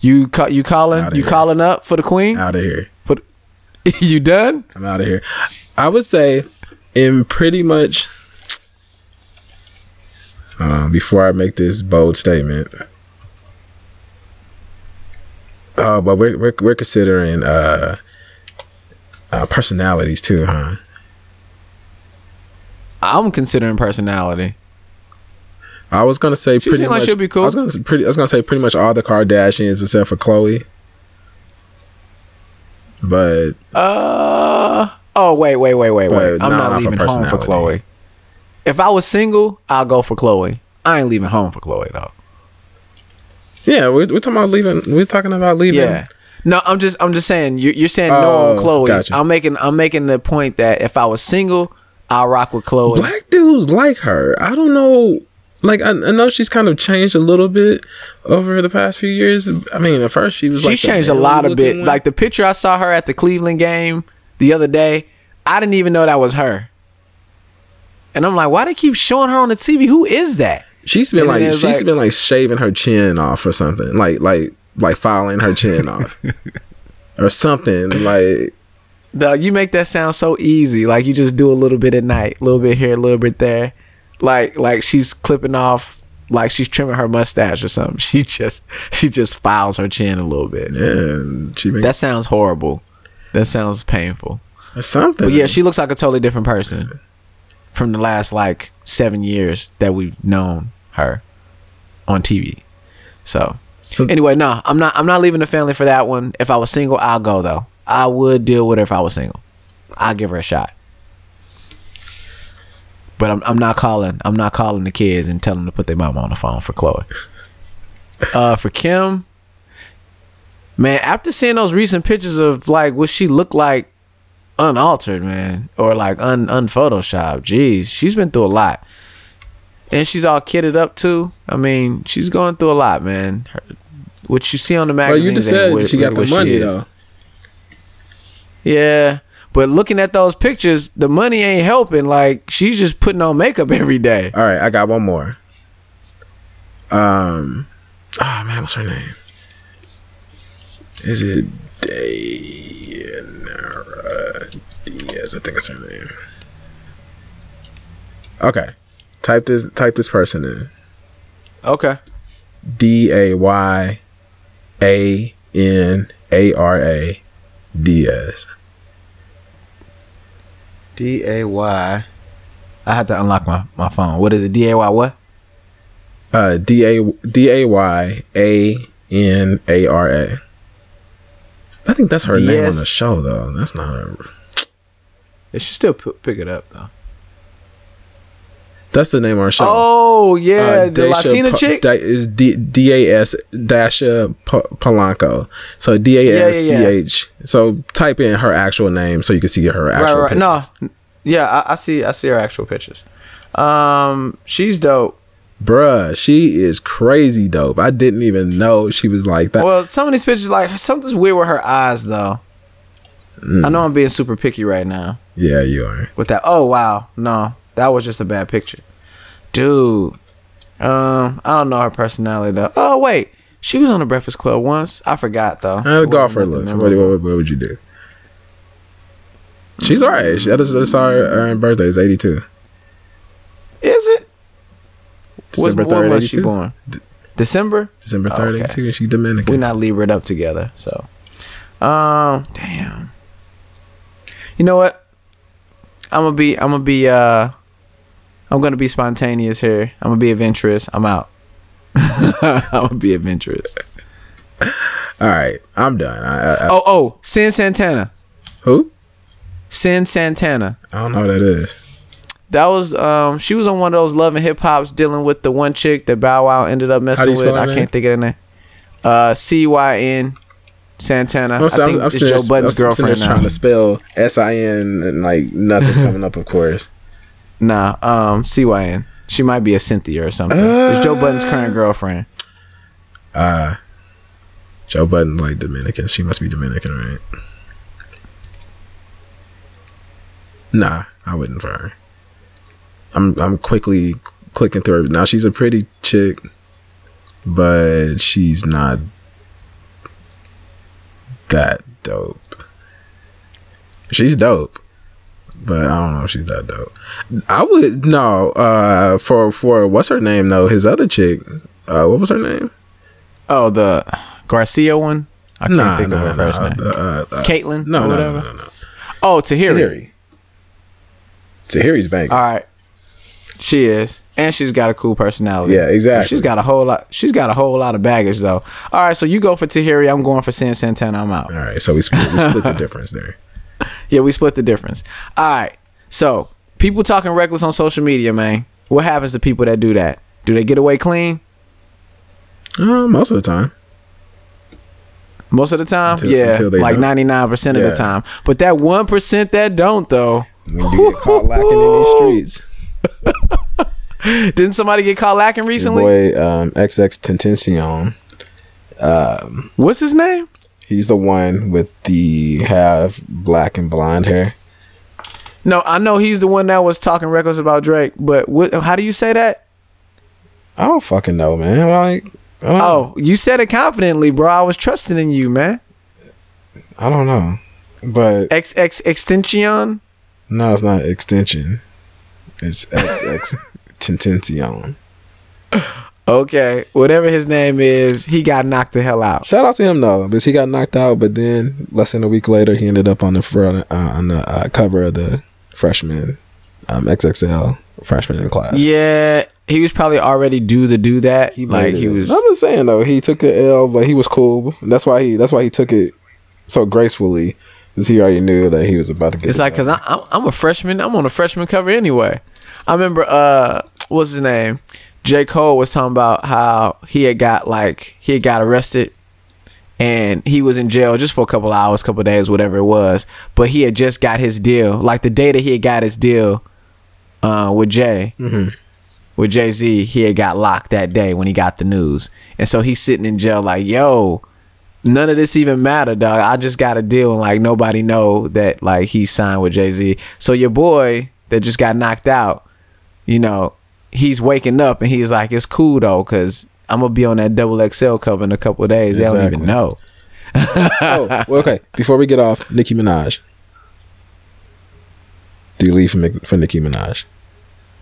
You ca- you calling? You here. calling up for the Queen? Out of here. For the- you done? I'm out of here. I would say, in pretty much. Uh, before I make this bold statement, uh, but we're we're, we're considering uh, uh, personalities too, huh? I'm considering personality. I was gonna say She pretty seem like much. she'll be cool. I was gonna say pretty. I was gonna say pretty much all the Kardashians except for Khloé. But Uh oh, wait, wait, wait, wait, wait. I'm not not for leaving home for. Khloé. If I was single, I'll go for Khloé. I ain't leaving home for Khloé though. Yeah, we're, we're talking about leaving. We're talking about leaving. Yeah. No, I'm just I'm just saying you're, you're saying no on Oh, Khloé. gotcha. I'm making I'm making the point that if I was single, I'll rock with Khloé. Black dudes like her. I don't know. Like I, I know she's kind of changed a little bit over the past few years. I mean, at first she was. Like the changed a lot of bit. one. Like the picture I saw her at the Cleveland game the other day, I didn't even know that was her. And I'm like, why do they keep showing her on the TV? Who is that? she's been and like she's like- been like shaving her chin off or something. Like like like filing her chin off or something. Like Dog, you make that sound so easy. Like you just do a little bit at night, a little bit here, a little bit there. Like like she's clipping off, like she's trimming her mustache or something. She just she just files her chin a little bit. and she makes That sounds horrible. That sounds painful. or something. But yeah, she looks like a totally different person from the last like seven years that we've known her on TV. So So- anyway, no, I'm not. I'm not leaving the family for that one. If I was single, I'll go though. I would deal with her if I was single. I'll give her a shot. But I'm, I'm not calling. I'm not calling the kids and telling them to put their mama on the phone for Khloé. Uh, for Kim, man, after seeing those recent pictures of like what she looked like unaltered, man, or like un unphotoshopped. Jeez, she's been through a lot, and she's all kitted up too. I mean, she's going through a lot, man. Her, what you see on the Well, magazine, you just said she got the money though. Yeah, but looking at those pictures, the money ain't helping. Like she's just putting on makeup every day. All right, I got one more. Um, oh man, what's her name? Is it Dayanara Diaz? I think it's her name. Okay, type this type this person in. Okay. D A Y A N A R A Diaz. D A Y. I had to unlock my, my phone. What is it? D A Y what? Uh, D A D A Y A N A R A. I think that's her name on the show, though. That's not her. It should still p- pick it up though. That's the name of our show. Oh yeah, Uh, the Daisha Latina Pa- chick. Da- is D D A S Dascha Pa- Polanco. So D A S C H. So type in her actual name so you can see her actual. right. No, pictures. yeah, I, I see. I see her actual pictures. Um, she's dope. bruh, she is crazy dope. I didn't even know she was like that. Well, some of these pictures, like something's weird with her eyes, though. Mm. I know I'm being super picky right now yeah, you are. with that. Oh wow, no, that was just a bad picture, dude. Um, I don't know her personality though. Oh wait, she was on the Breakfast Club once. I forgot though. Uh, It go off her list. What, what, what would you do? She's alright. She, I just, I just saw her, her birthday is 82. Is it? December when 3rd, was she 82. born? December. December Oh, 3rd, okay. 82. She Dominican. we not Libra up together. So, um, damn. You know what? I'm gonna be. I'm gonna be. Uh, I'm gonna be spontaneous here. I'm gonna be adventurous. I'm out. I'm gonna be adventurous. Alright, I'm done. I, I, Oh, oh, Cyn Santana. who? Cyn Santana. I don't know what that is. That was um. She was on one of those Love and Hip Hops dealing with the one chick that Bow Wow ended up messing with. I name? can't think of her name. Uh, C Y N Santana. I'm, I think I'm, I'm it's Joe Budden's I'm girlfriend now. trying to spell S I N and like nothing's coming up, of course. Nah, um, CYN. She might be a Cynthia or something. it's Joe Budden's current girlfriend. Uh, Joe Budden, like Dominican. She must be Dominican, right? Nah, I wouldn't for her. I'm I'm quickly clicking through her. Now she's a pretty chick, but she's not that dope. She's dope, but I don't know if she's that dope. I would no uh for for what's her name though? His other chick. Uh, what was her name? Oh, the Garcia one. I can't Nah, think nah, of nah, her first nah. name. Uh, uh, no, or no, no, no, no, no. Oh, Tahiry. Tahiry. Tahiry's bank. All right, she is, and she's got a cool personality. Yeah, exactly. She's got a whole lot. She's got a whole lot of baggage though. All right, so you go for Tahiry. I'm going for San Santana. I'm out. All right, so we split, we split the difference there. Yeah, we split the difference. All right. So people talking reckless on social media, man. What happens to people that do that? Do they get away clean? Uh, most of the time. Most of the time, Until- yeah, until like ninety nine percent of the time. But that one percent that don't though, When you get caught lacking in these streets. didn't somebody get caught lacking Your recently? boy um, XX Tentacion. What's his name? He's the one with the half black and blonde hair. No, I know he's the one that was talking reckless about Drake. But what? How do you say that? I don't fucking know, man. Like, I don't, Oh, you said it confidently, bro. I was trusting in you, man. I don't know. But XX extension. no, it's not extension. It's XX Tentacion. Okay, whatever his name is, he got knocked the hell out. Shout out to him though, because he got knocked out. But then less than a week later, he ended up on the front uh, on the uh, cover of the freshman um, XXL freshman class. Yeah, he was probably already due to do that. He like he it. was. I'm just saying though, he took the L, but he was cool. That's why he. That's why he took it so gracefully, because he already knew that he was about to get. It. It's like because I'm I'm a freshman. I'm on a freshman cover anyway. I remember uh, what's his name? J Cole was talking about how he had got like he had got arrested. And he was in jail just for a couple hours, couple days, whatever it was. But he had just got his deal. Like the day that he had got his deal uh, with Jay, with Jay Z, he had got locked that day when he got the news. And so he's sitting in jail like, yo, none of this even matter, dog. I just got a deal and like nobody know that like he signed with Jay Z. So your boy that just got knocked out, you know, he's waking up and he's like, it's cool though, cause I'm gonna be on that double XL cover in a couple of days. They don't even know. oh, well, okay. Before we get off, Nicki Minaj. Do you leave for, for Nicki Minaj?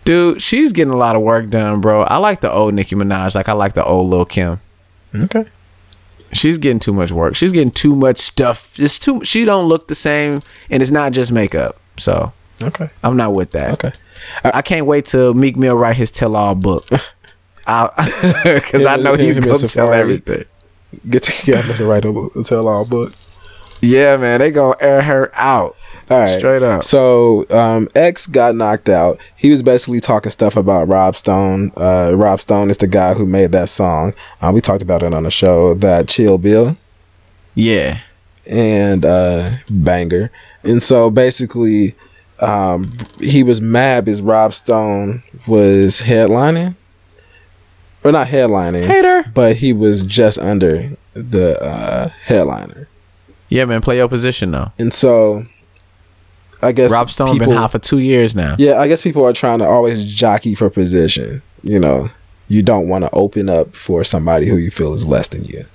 Dude, she's getting a lot of work done, bro. I like the old Nicki Minaj, like I like the old Lil Kim. Okay. She's getting too much work. She's getting too much stuff. It's too. She don't look the same, and it's not just makeup. So Okay. I'm not with that. Okay. I can't wait till Meek Mill write his tell-all book. Because I know he's gonna tell everything. Get together to write a, a tell-all book. Yeah, man, they gonna air her out. All right. Straight up. So um, X got knocked out. He was basically talking stuff about Rob Stone. Uh, Rob Stone is the guy who made that song. Uh, we talked about it on the show. That Chill Bill Yeah. and uh, Banger. And so basically, um, he was mad because Rob Stone was headlining, or not headlining, Hater. but he was just under the uh, headliner. Yeah, man, play your position though. And so, I guess Rob Stone been people- hot for two years now. Yeah, I guess people are trying to always jockey for position. You know, you don't want to open up for somebody who you feel is less than you.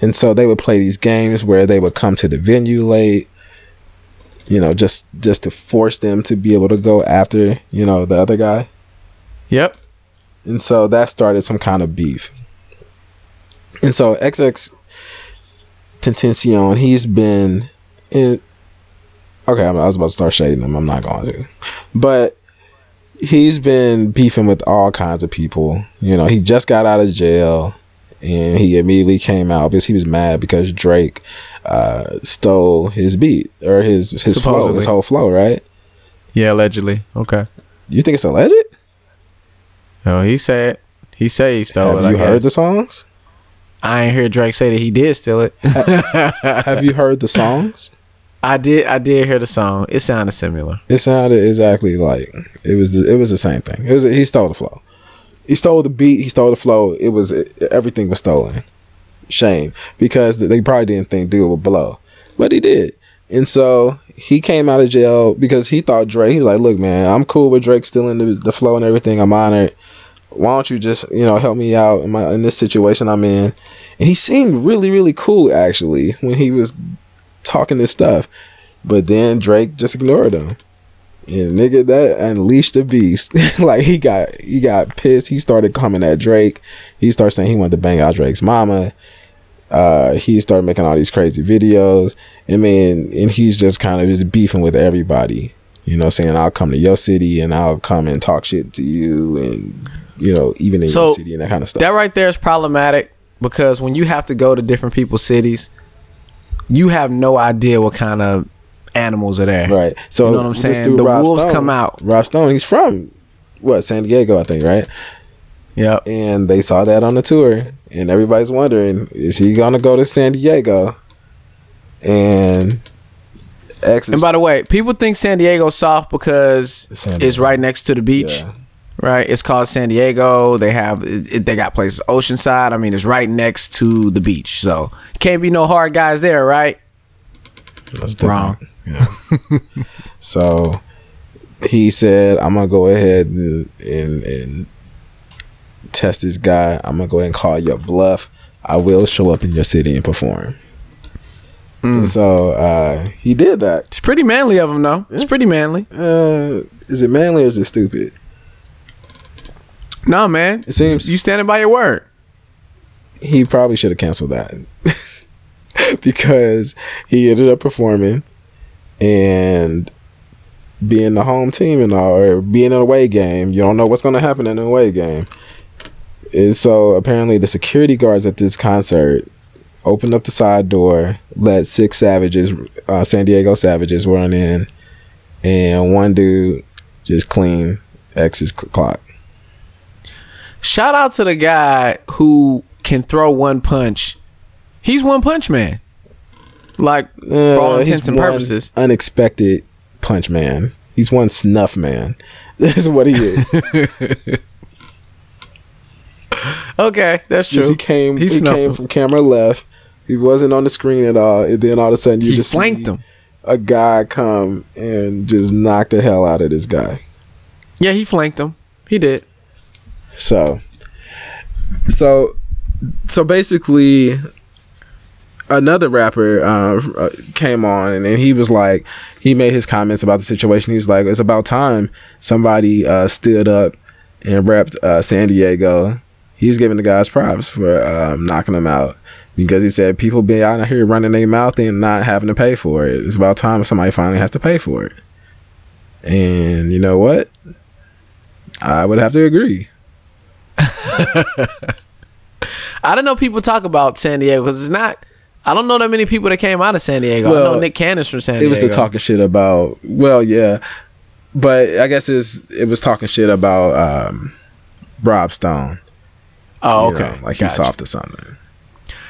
And so they would play these games where they would come to the venue late, you know, just just to force them to be able to go after, you know, the other guy. Yep. And so that started some kind of beef. And so XX Tentacion, he's been in. Okay, I was about to start shading him. I'm not going to. But he's been beefing with all kinds of people. You know, he just got out of jail and he immediately came out because he was mad because Drake uh, stole his beat or his, his flow, his whole flow, right? Yeah, allegedly. Okay. You think it's alleged? Oh, he said he said he stole Have it. you I heard guess. the songs? I ain't heard Drake say that he did steal it. Have you heard the songs? I did. I did hear the song. It sounded similar. It sounded exactly like it was. The, it was the same thing. It was. He stole the flow. He stole the beat. He stole the flow. It was everything was stolen. Shame because they probably didn't think dude would blow, but he did. And so he came out of jail because he thought Drake. He was like, "Look, man, I'm cool with Drake stealing the, the flow and everything. I'm honored. Why don't you just you know help me out in my in this situation I'm in?" And he seemed really really cool actually when he was talking this stuff. But then Drake just ignored him. And nigga that unleashed the beast. like he got he got pissed. He started coming at Drake. He started saying he wanted to bang out Drake's mama. Uh he started making all these crazy videos. I mean, and he's just kind of just beefing with everybody. You know, saying I'll come to your city and I'll come and talk shit to you and you know, even in So, your city and that kind of stuff. That right there is problematic because when you have to go to different people's cities, you have no idea what kind of animals are there. Right. So You know what I'm saying? dude, The Rob wolves Stone- come out. Rob Stone, he's from what San Diego, I think, right? Yep. and they saw that on the tour, and everybody's wondering, is he gonna go to San Diego? And X is And by the way, people think San Diego's soft because San it's right next to the beach. Yeah. Right, it's called San Diego. They have it- they got places Oceanside. I mean, it's right next to the beach, so can't be no hard guys there, right? That's Wrong. different. Yeah. so he said, "I'm gonna go ahead and, and and test this guy. I'm gonna go ahead and call your bluff. I will show up in your city and perform." Mm. And so uh, he did that. It's pretty manly of him, though. It's pretty manly. Uh, is it manly or is it stupid? No, man. It seems You standing by your word. he probably should have canceled that because he ended up performing and being the home team and all, or being an away game. You don't know what's going to happen in an away game. And so apparently, the security guards at this concert opened up the side door, let six savages, uh, San Diego savages, run in, and one dude just clean X's clock. Shout out to the guy who can throw one punch. He's one punch man. Like for all Uh, intents and one purposes. Unexpected punch man. He's one snuff man. This is what he is. Okay, that's true. He came. He He, came him. from camera left. He wasn't on the screen at all. And then all of a sudden, you He just flanked see him. a guy come and just knock the hell out of this guy. Yeah, he flanked him. He did. So, so, so basically, another rapper uh, uh, came on and, and he was like, he made his comments about the situation. He was like, it's about time somebody uh, stood up and repped uh, San Diego. He was giving the guys props for um, knocking them out because he said people be out here running their mouth and not having to pay for it. It's about time somebody finally has to pay for it. And you know what? I would have to agree. I don't know people talk about San Diego because it's not. I don't know that many people that came out of San Diego. I Well, know Nick Cannon's from San Diego. it was the talking shit about well yeah but i guess it's it was talking shit about um rob stone Oh, you okay. know, like Gotcha. he's soft or something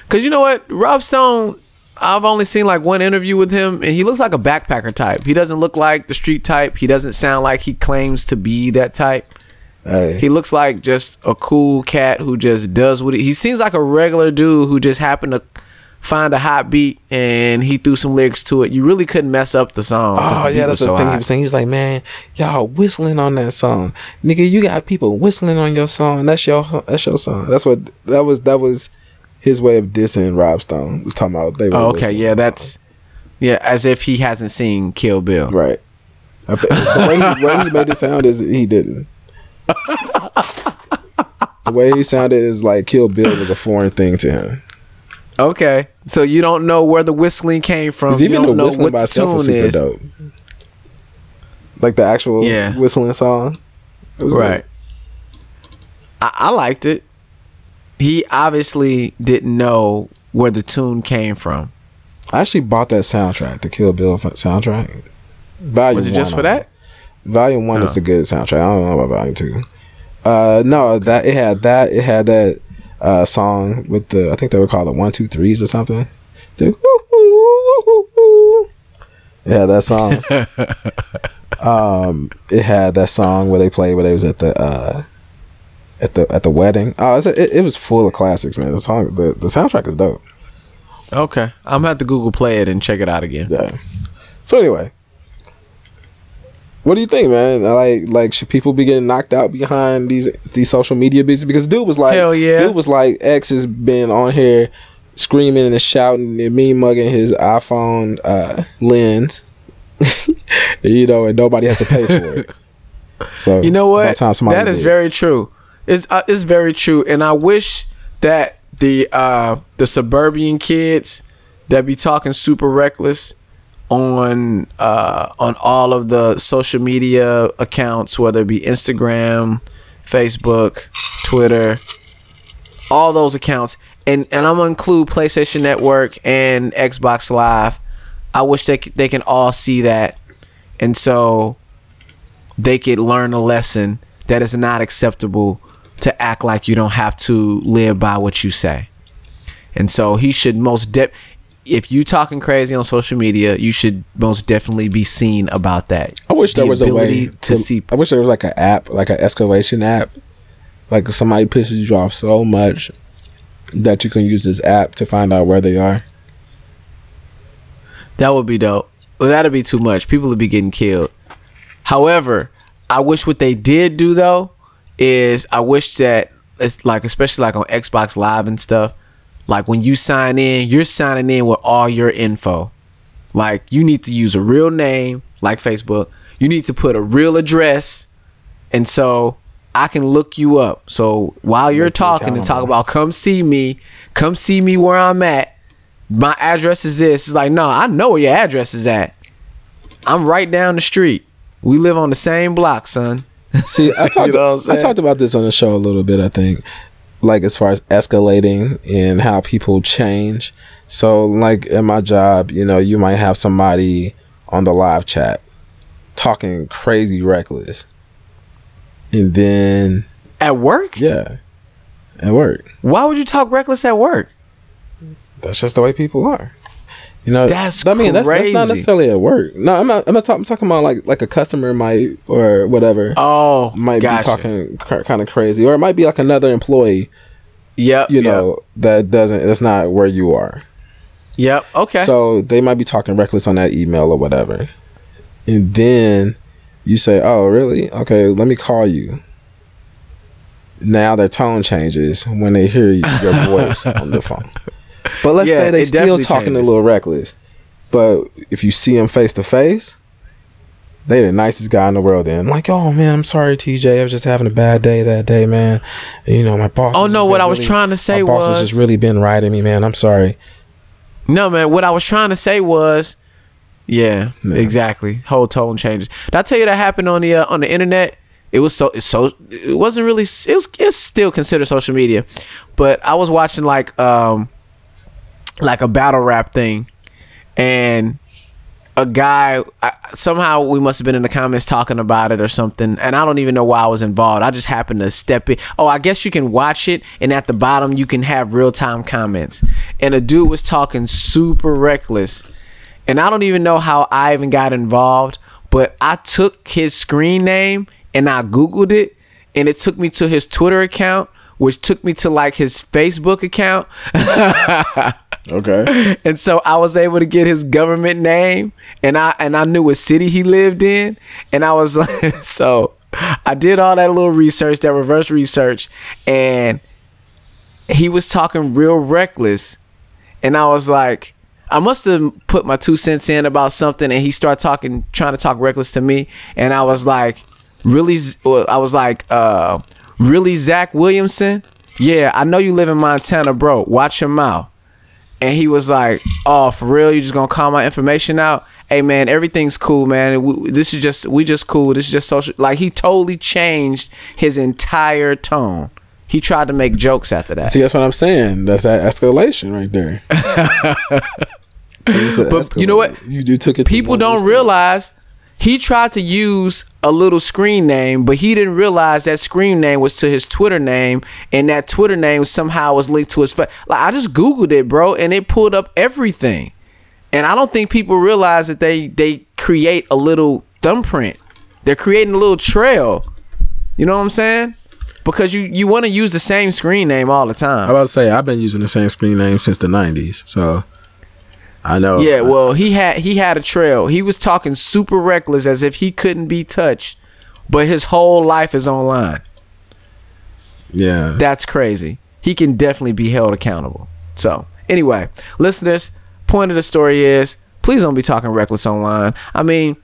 Cause you know what, Rob Stone, I've only seen like one interview with him, and he looks like a backpacker type. He doesn't look like the street type. He doesn't sound like he claims to be that type. hey He looks like just a cool cat who just does what he, he seems like a regular dude who just happened to find a hot beat and he threw some lyrics to it. You really couldn't mess up the song. Oh the yeah, that's the so thing he was saying. He was like, "Man, y'all whistling on that song, nigga. You got people whistling on your song. That's your that's your song. That's what that was. That was his way of dissing Rob Stone. Was talking about they. Were Oh, okay, yeah, that's yeah, as if he hasn't seen Kill Bill. right. The way he, way he made it sound is he didn't. the way he sounded is like Kill Bill was a foreign thing to him. Okay, so you don't know where the whistling came from. You even don't the know whistling what by the tune is. dope. Like the actual Yeah. whistling song. It was Right. like- I, I liked it. He obviously didn't know where the tune came from. I actually bought that soundtrack, the Kill Bill soundtrack. Volume Was it just for that? Volume one Oh. is the good soundtrack. I don't know about volume two. Uh, no, that it had that it had that uh song with the I think they were called the one two threes or something. The. It had that song. um, it had that song where they played where they was at the uh at the at the wedding. Oh, it's, it, it was full of classics, man. The song, the the soundtrack is dope. Okay, I'm gonna have to Google play it and check it out again. Yeah. So anyway, what do you think, man? Like, like should people be getting knocked out behind these these social media business? Because dude was like, Hell yeah. dude was like, X has been on here screaming and shouting and me mugging his iPhone uh, lens, you know, and nobody has to pay for it. So You know what? That is did. very true. It's uh, it's very true, and I wish that the uh, the suburban kids that be talking super reckless on uh, on all of the social media accounts, whether it be Instagram, Facebook, Twitter, all those accounts, and and I'm gonna include PlayStation Network and Xbox Live. I wish they they can all see that, and so they could learn a lesson that is not acceptable to act like you don't have to live by what you say. And so he should most de- if you talking crazy on social media, you should most definitely be seen about that. I wish there was a way to, to see I wish there was like an app, like an escalation app. Like if somebody pisses you off so much that you can use this app to find out where they are. That would be dope. Well, that'd be too much. People would be getting killed. However, I wish what they did do though is I wish that it's like especially like on Xbox Live and stuff. Like when you sign in, you're signing in with all your info. Like you need to use a real name, like Facebook. You need to put a real address, and so I can look you up. So while you're Make talking and talk about come see me, come see me where I'm at. My address is this. It's like, no, I know where your address is at. I'm right down the street. We live on the same block, son. See, I talked know I'm I talked about this on the show a little bit, I think. Like as far as escalating and how people change. So like in my job, you know, you might have somebody on the live chat talking crazy reckless. And then At work? yeah. At work. Why would you talk reckless at work? That's just the way people are. You know, That's I mean, that's, that's not necessarily at work. No, I'm not. I'm not, talk, I'm talking about like like a customer might or whatever Oh, might gotcha. be talking cr- kind of crazy, or it might be like another employee. Yep. You yep, know that doesn't. That's not where you are. Yep. Okay. So they might be talking reckless on that email or whatever, and then you say, "Oh, really? Okay, let me call you." Now their tone changes when they hear your voice on the phone. But let's Yeah, say they still talking changes. a little reckless. But if you see them face to face, they the nicest guy in the world. Then I'm like, oh man, I'm sorry, TJ. I was just having a bad day that day, man. You know, my boss. Oh, no, what I was really- trying to say was my boss has just really been riding me, man. I'm sorry. No, man. What I was trying to say was, yeah, Yeah. exactly. Whole tone changes. Did I tell you that happened on the uh, on the internet? It was so so it wasn't really it was it's still considered social media, but I was watching like um like a battle rap thing, and a guy I, somehow we must have been in the comments talking about it or something. And i don't even know why i was involved. I just happened to step in. Oh i guess you can watch it. And at the bottom you can have real-time comments. And a dude was talking super reckless. And i don't even know how i even got involved but i took his screen name and i googled it. And it took me to his twitter account which took me to like his facebook account. Okay. and so I was able to get his government name, and I and I knew what city he lived in, and I was like, so I did all that little research, that reverse research, and he was talking real reckless, and I was like, I must have put my two cents in about something, and he started talking, trying to talk reckless to me, and I was like, really, I was like, uh, really, Zach Williamson. Yeah, I know you live in Montana, bro. Watch your mouth and he was like, "Oh, for real? You just gonna call my information out? Hey, man, everything's cool, man. We, this is just we just cool. This is just social. Like he totally changed his entire tone. He tried to make jokes after that. See, that's what I'm saying. That's that escalation right there. But you know what? You, you took it. People don't realize he tried to use a little screen name, but he didn't realize that screen name was to his Twitter name, and that Twitter name somehow was linked to his. Fa- like I just googled it, bro, and it pulled up everything. And I don't think people realize that they they create a little thumbprint. They're creating a little trail. You know what I'm saying? Because you you want to use the same screen name all the time. I was about to say I've been using the same screen name since the '90s, so I know. Yeah, well, he had he had a trail. He was talking super reckless as if he couldn't be touched, but his whole life is online. yeah. That's crazy. He can definitely be held accountable. So, anyway, listeners, point of the story is please don't be talking reckless online. I mean,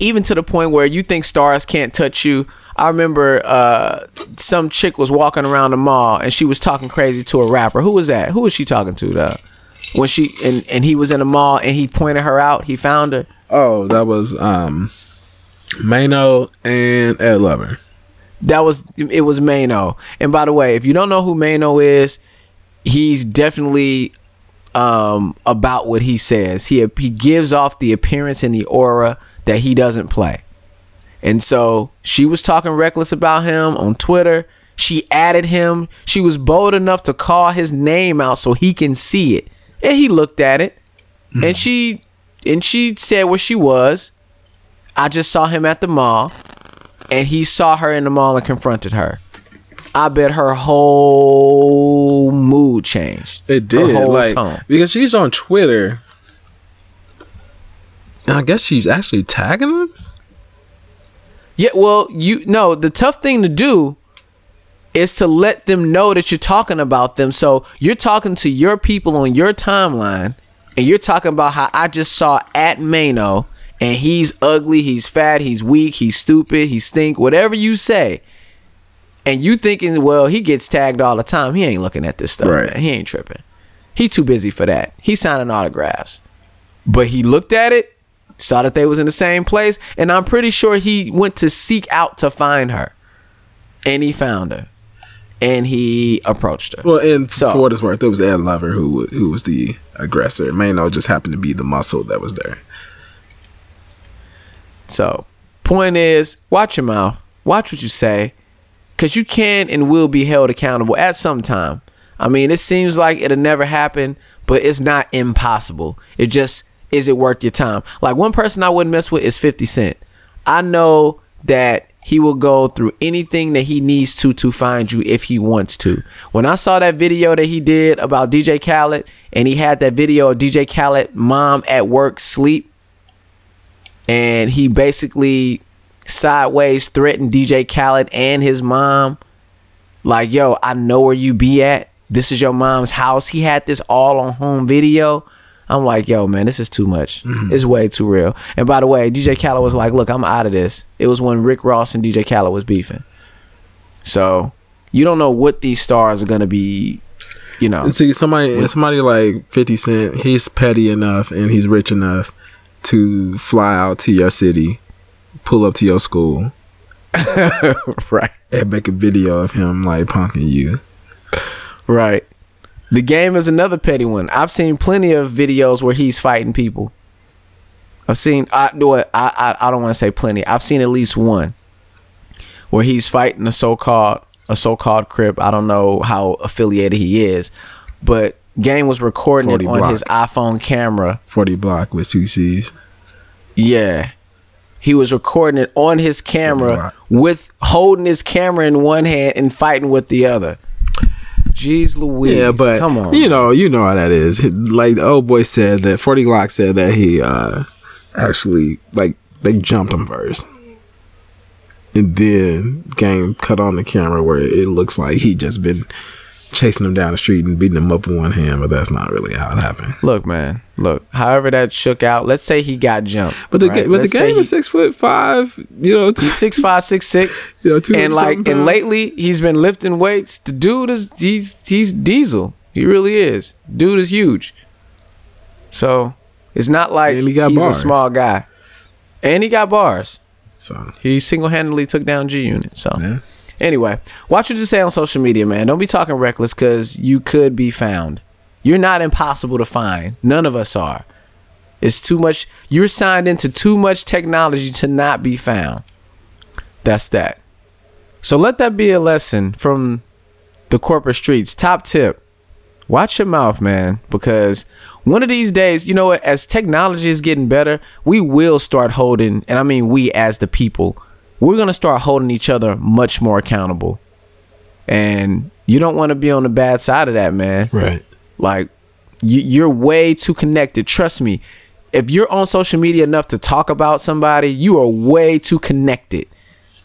even to the point where you think stars can't touch you. I remember uh, some chick was walking around the mall and she was talking crazy to a rapper. Who was that? Who was she talking to? Though? When she and, and he was in the mall and he pointed her out, he found her. Oh, that was um, Maino and Ed Lover. That was it was Maino. And by the way, if you don't know who Maino is, he's definitely um about what he says. He he gives off the appearance and the aura that he doesn't play. And so she was talking reckless about him on Twitter. She added him. She was bold enough to call his name out so he can see it. And he looked at it. Hmm. And she and she said where she was. I just saw him at the mall. And he saw her in the mall and confronted her. I bet her whole mood changed. It did, like tone. because she's on Twitter, and I guess she's actually tagging him. Yeah, well, you know the tough thing to do is to let them know that you're talking about them. So you're talking to your people on your timeline, and you're talking about how I just saw at Maino, and he's ugly, he's fat, he's weak, he's stupid, he stink, whatever you say. And you thinking, well, he gets tagged all the time. He ain't looking at this stuff, Right. man. He ain't tripping. He too busy for that. He's signing autographs. But he looked at it, saw that they was in the same place, and I'm pretty sure he went to seek out to find her. And he found her. And he approached her. Well, and So- for what it's worth, it was Ed Lover who who was the aggressor. Maino just happened to be the muscle that was there. So, point is, watch your mouth. Watch what you say. Cause you can and will be held accountable at some time. I mean, it seems like it'll never happen, but it's not impossible. It just is it worth your time? Like one person I wouldn't mess with is 50 Cent. I know that he will go through anything that he needs to to find you if he wants to. When I saw that video that he did about DJ Khaled and he had that video of DJ Khaled mom at work sleep and he basically sideways threatened DJ Khaled and his mom. Like, yo, I know where you be at. This is your mom's house. He had this all on home video. I'm like, yo, man, this is too much. Mm-hmm. It's way too real. And by the way, DJ Khaled was like, look, I'm out of this. It was when Rick Ross and DJ Khaled was beefing. So you don't know what these stars are gonna be, you know. See, somebody and somebody like Fifty Cent, he's petty enough and he's rich enough to fly out to your city, pull up to your school, right. and make a video of him like punking you. Right. The game is another petty one. I've seen plenty of videos where he's fighting people. I've seen I do it. I I, I don't want to say plenty. I've seen at least one where he's fighting a so called a so called crip. I don't know how affiliated he is, but Game was recording it on block. his iPhone camera. Forty Glocc with two C's. Yeah. He was recording it on his camera with holding his camera in one hand and fighting with the other. Jeez Louise. Yeah, but come on. you know, you know how that is. Like the old boy said that Forty Glocc said that he uh actually like they jumped him first, and then game cut on the camera where it looks like he just been chasing them down the street and beating them up with one hand, but that's not really how it happened. Look, man. Look. However that shook out. Let's say he got jumped. But the right? ga- but Let's the game is six foot five. You know, He's six five, six six. You know, 200 and like and pounds. lately he's been lifting weights. The dude is he's he's diesel. He really is. Dude is huge. So it's not like he got he's bars. a small guy. And he got bars. so He single handedly took down G Unit. So yeah. Anyway, watch what you say on social media, man. Don't be talking reckless because you could be found. You're not impossible to find. None of us are. It's too much. You're signed into too much technology to not be found. That's that. So let that be a lesson from the corporate streets. Top tip watch your mouth, man, because one of these days, you know what, as technology is getting better, we will start holding, and I mean we as the people, we're going to start holding each other much more accountable. And you don't want to be on the bad side of that, man. Right. Like you, you're way too connected. Trust me. If you're on social media enough to talk about somebody, you are way too connected.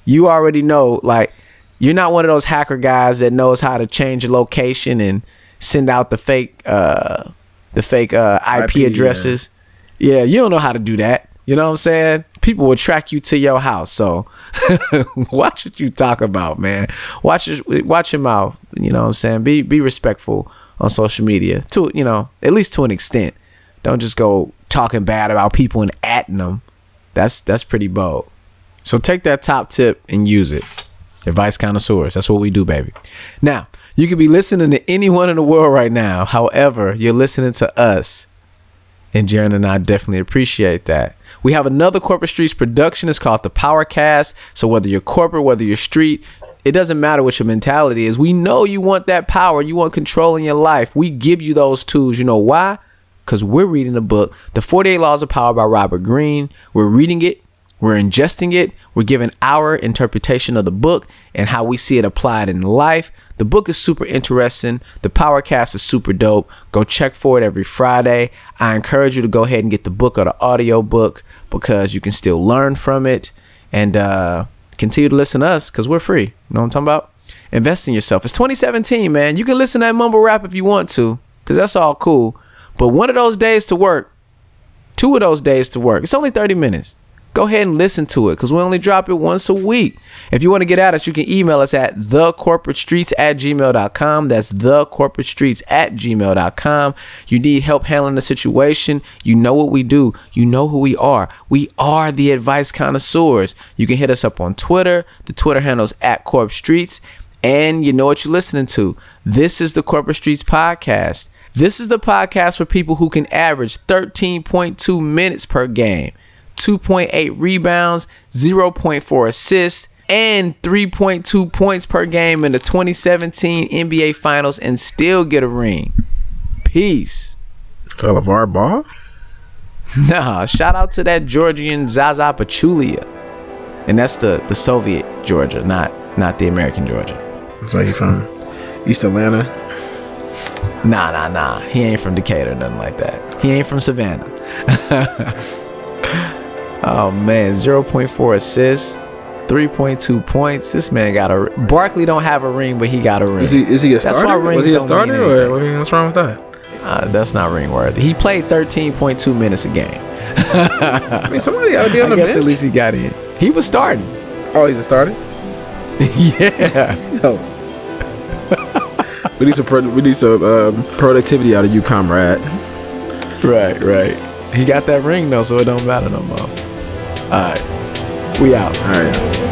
You already know, like, you're not one of those hacker guys that knows how to change your location and send out the fake, uh, the fake uh, IP, IP, addresses. Yeah. you don't know how to do that. You know what I'm saying? People will track you to your house. So watch what you talk about, man. Watch your watch your mouth. You know what I'm saying? Be be respectful on social media to you know at least to an extent. Don't just go talking bad about people and atting them. That's that's pretty bold. So take that top tip and use it. Advice connoisseurs. That's what we do, baby. Now, you could be listening to anyone in the world right now. However, you're listening to us. And Jerren and I definitely appreciate that. We have another Corporate Streets production. It's called the Powercast. So whether you're corporate, whether you're street, it doesn't matter what your mentality is. We know you want that power. You want control in your life. We give you those tools. You know why? Because we're reading the book, The 48 Laws of Power by Robert Greene. We're reading it. We're ingesting it. We're giving our interpretation of the book and how we see it applied in life. The book is super interesting. The Powercast is super dope. Go check for it every Friday. I encourage you to go ahead and get the book or the audio book because you can still learn from it and uh, continue to listen to us because we're free. You know what I'm talking about? Invest in yourself. It's 2017, man. You can listen to that mumble rap if you want to because that's all cool. But one of those days to work, two of those days to work, it's only 30 minutes go ahead and listen to it because we only drop it once a week. If you want to get at us, you can email us at thecorporatestreets at gmail.com. That's thecorporatestreets at gmail.com. You need help handling the situation. You know what we do. You know who we are. We are the advice connoisseurs. You can hit us up on Twitter. The Twitter handle's at Corp Streets. And you know what you're listening to. This is the Corporate Streets Podcast. This is the podcast for people who can average 13.2 minutes per game. 2.8 rebounds, 0.4 assists, and 3.2 points per game in the 2017 NBA Finals and still get a ring. Peace. Of ball? Nah, shout out to that Georgian Zaza Pachulia. And that's the, the Soviet Georgia, not not the American Georgia. Like he from East Atlanta. Nah, nah, nah. He ain't from Decatur, nothing like that. He ain't from Savannah. Oh man, 0.4 assists, 3.2 points. This man got a Barkley don't have a ring, but he got a ring. Is he is he a starter? Was he a starter or I mean, what's wrong with that? Uh, that's not ring worthy. He played 13.2 minutes a game. I mean, somebody to be on I the guess bench. at least he got in. He was starting. Oh, he's a starter. yeah. Yo. we need some pro- we need some um, productivity out of you, comrade. Right, right. He got that ring though, so it don't matter no more. All right, we out. All right.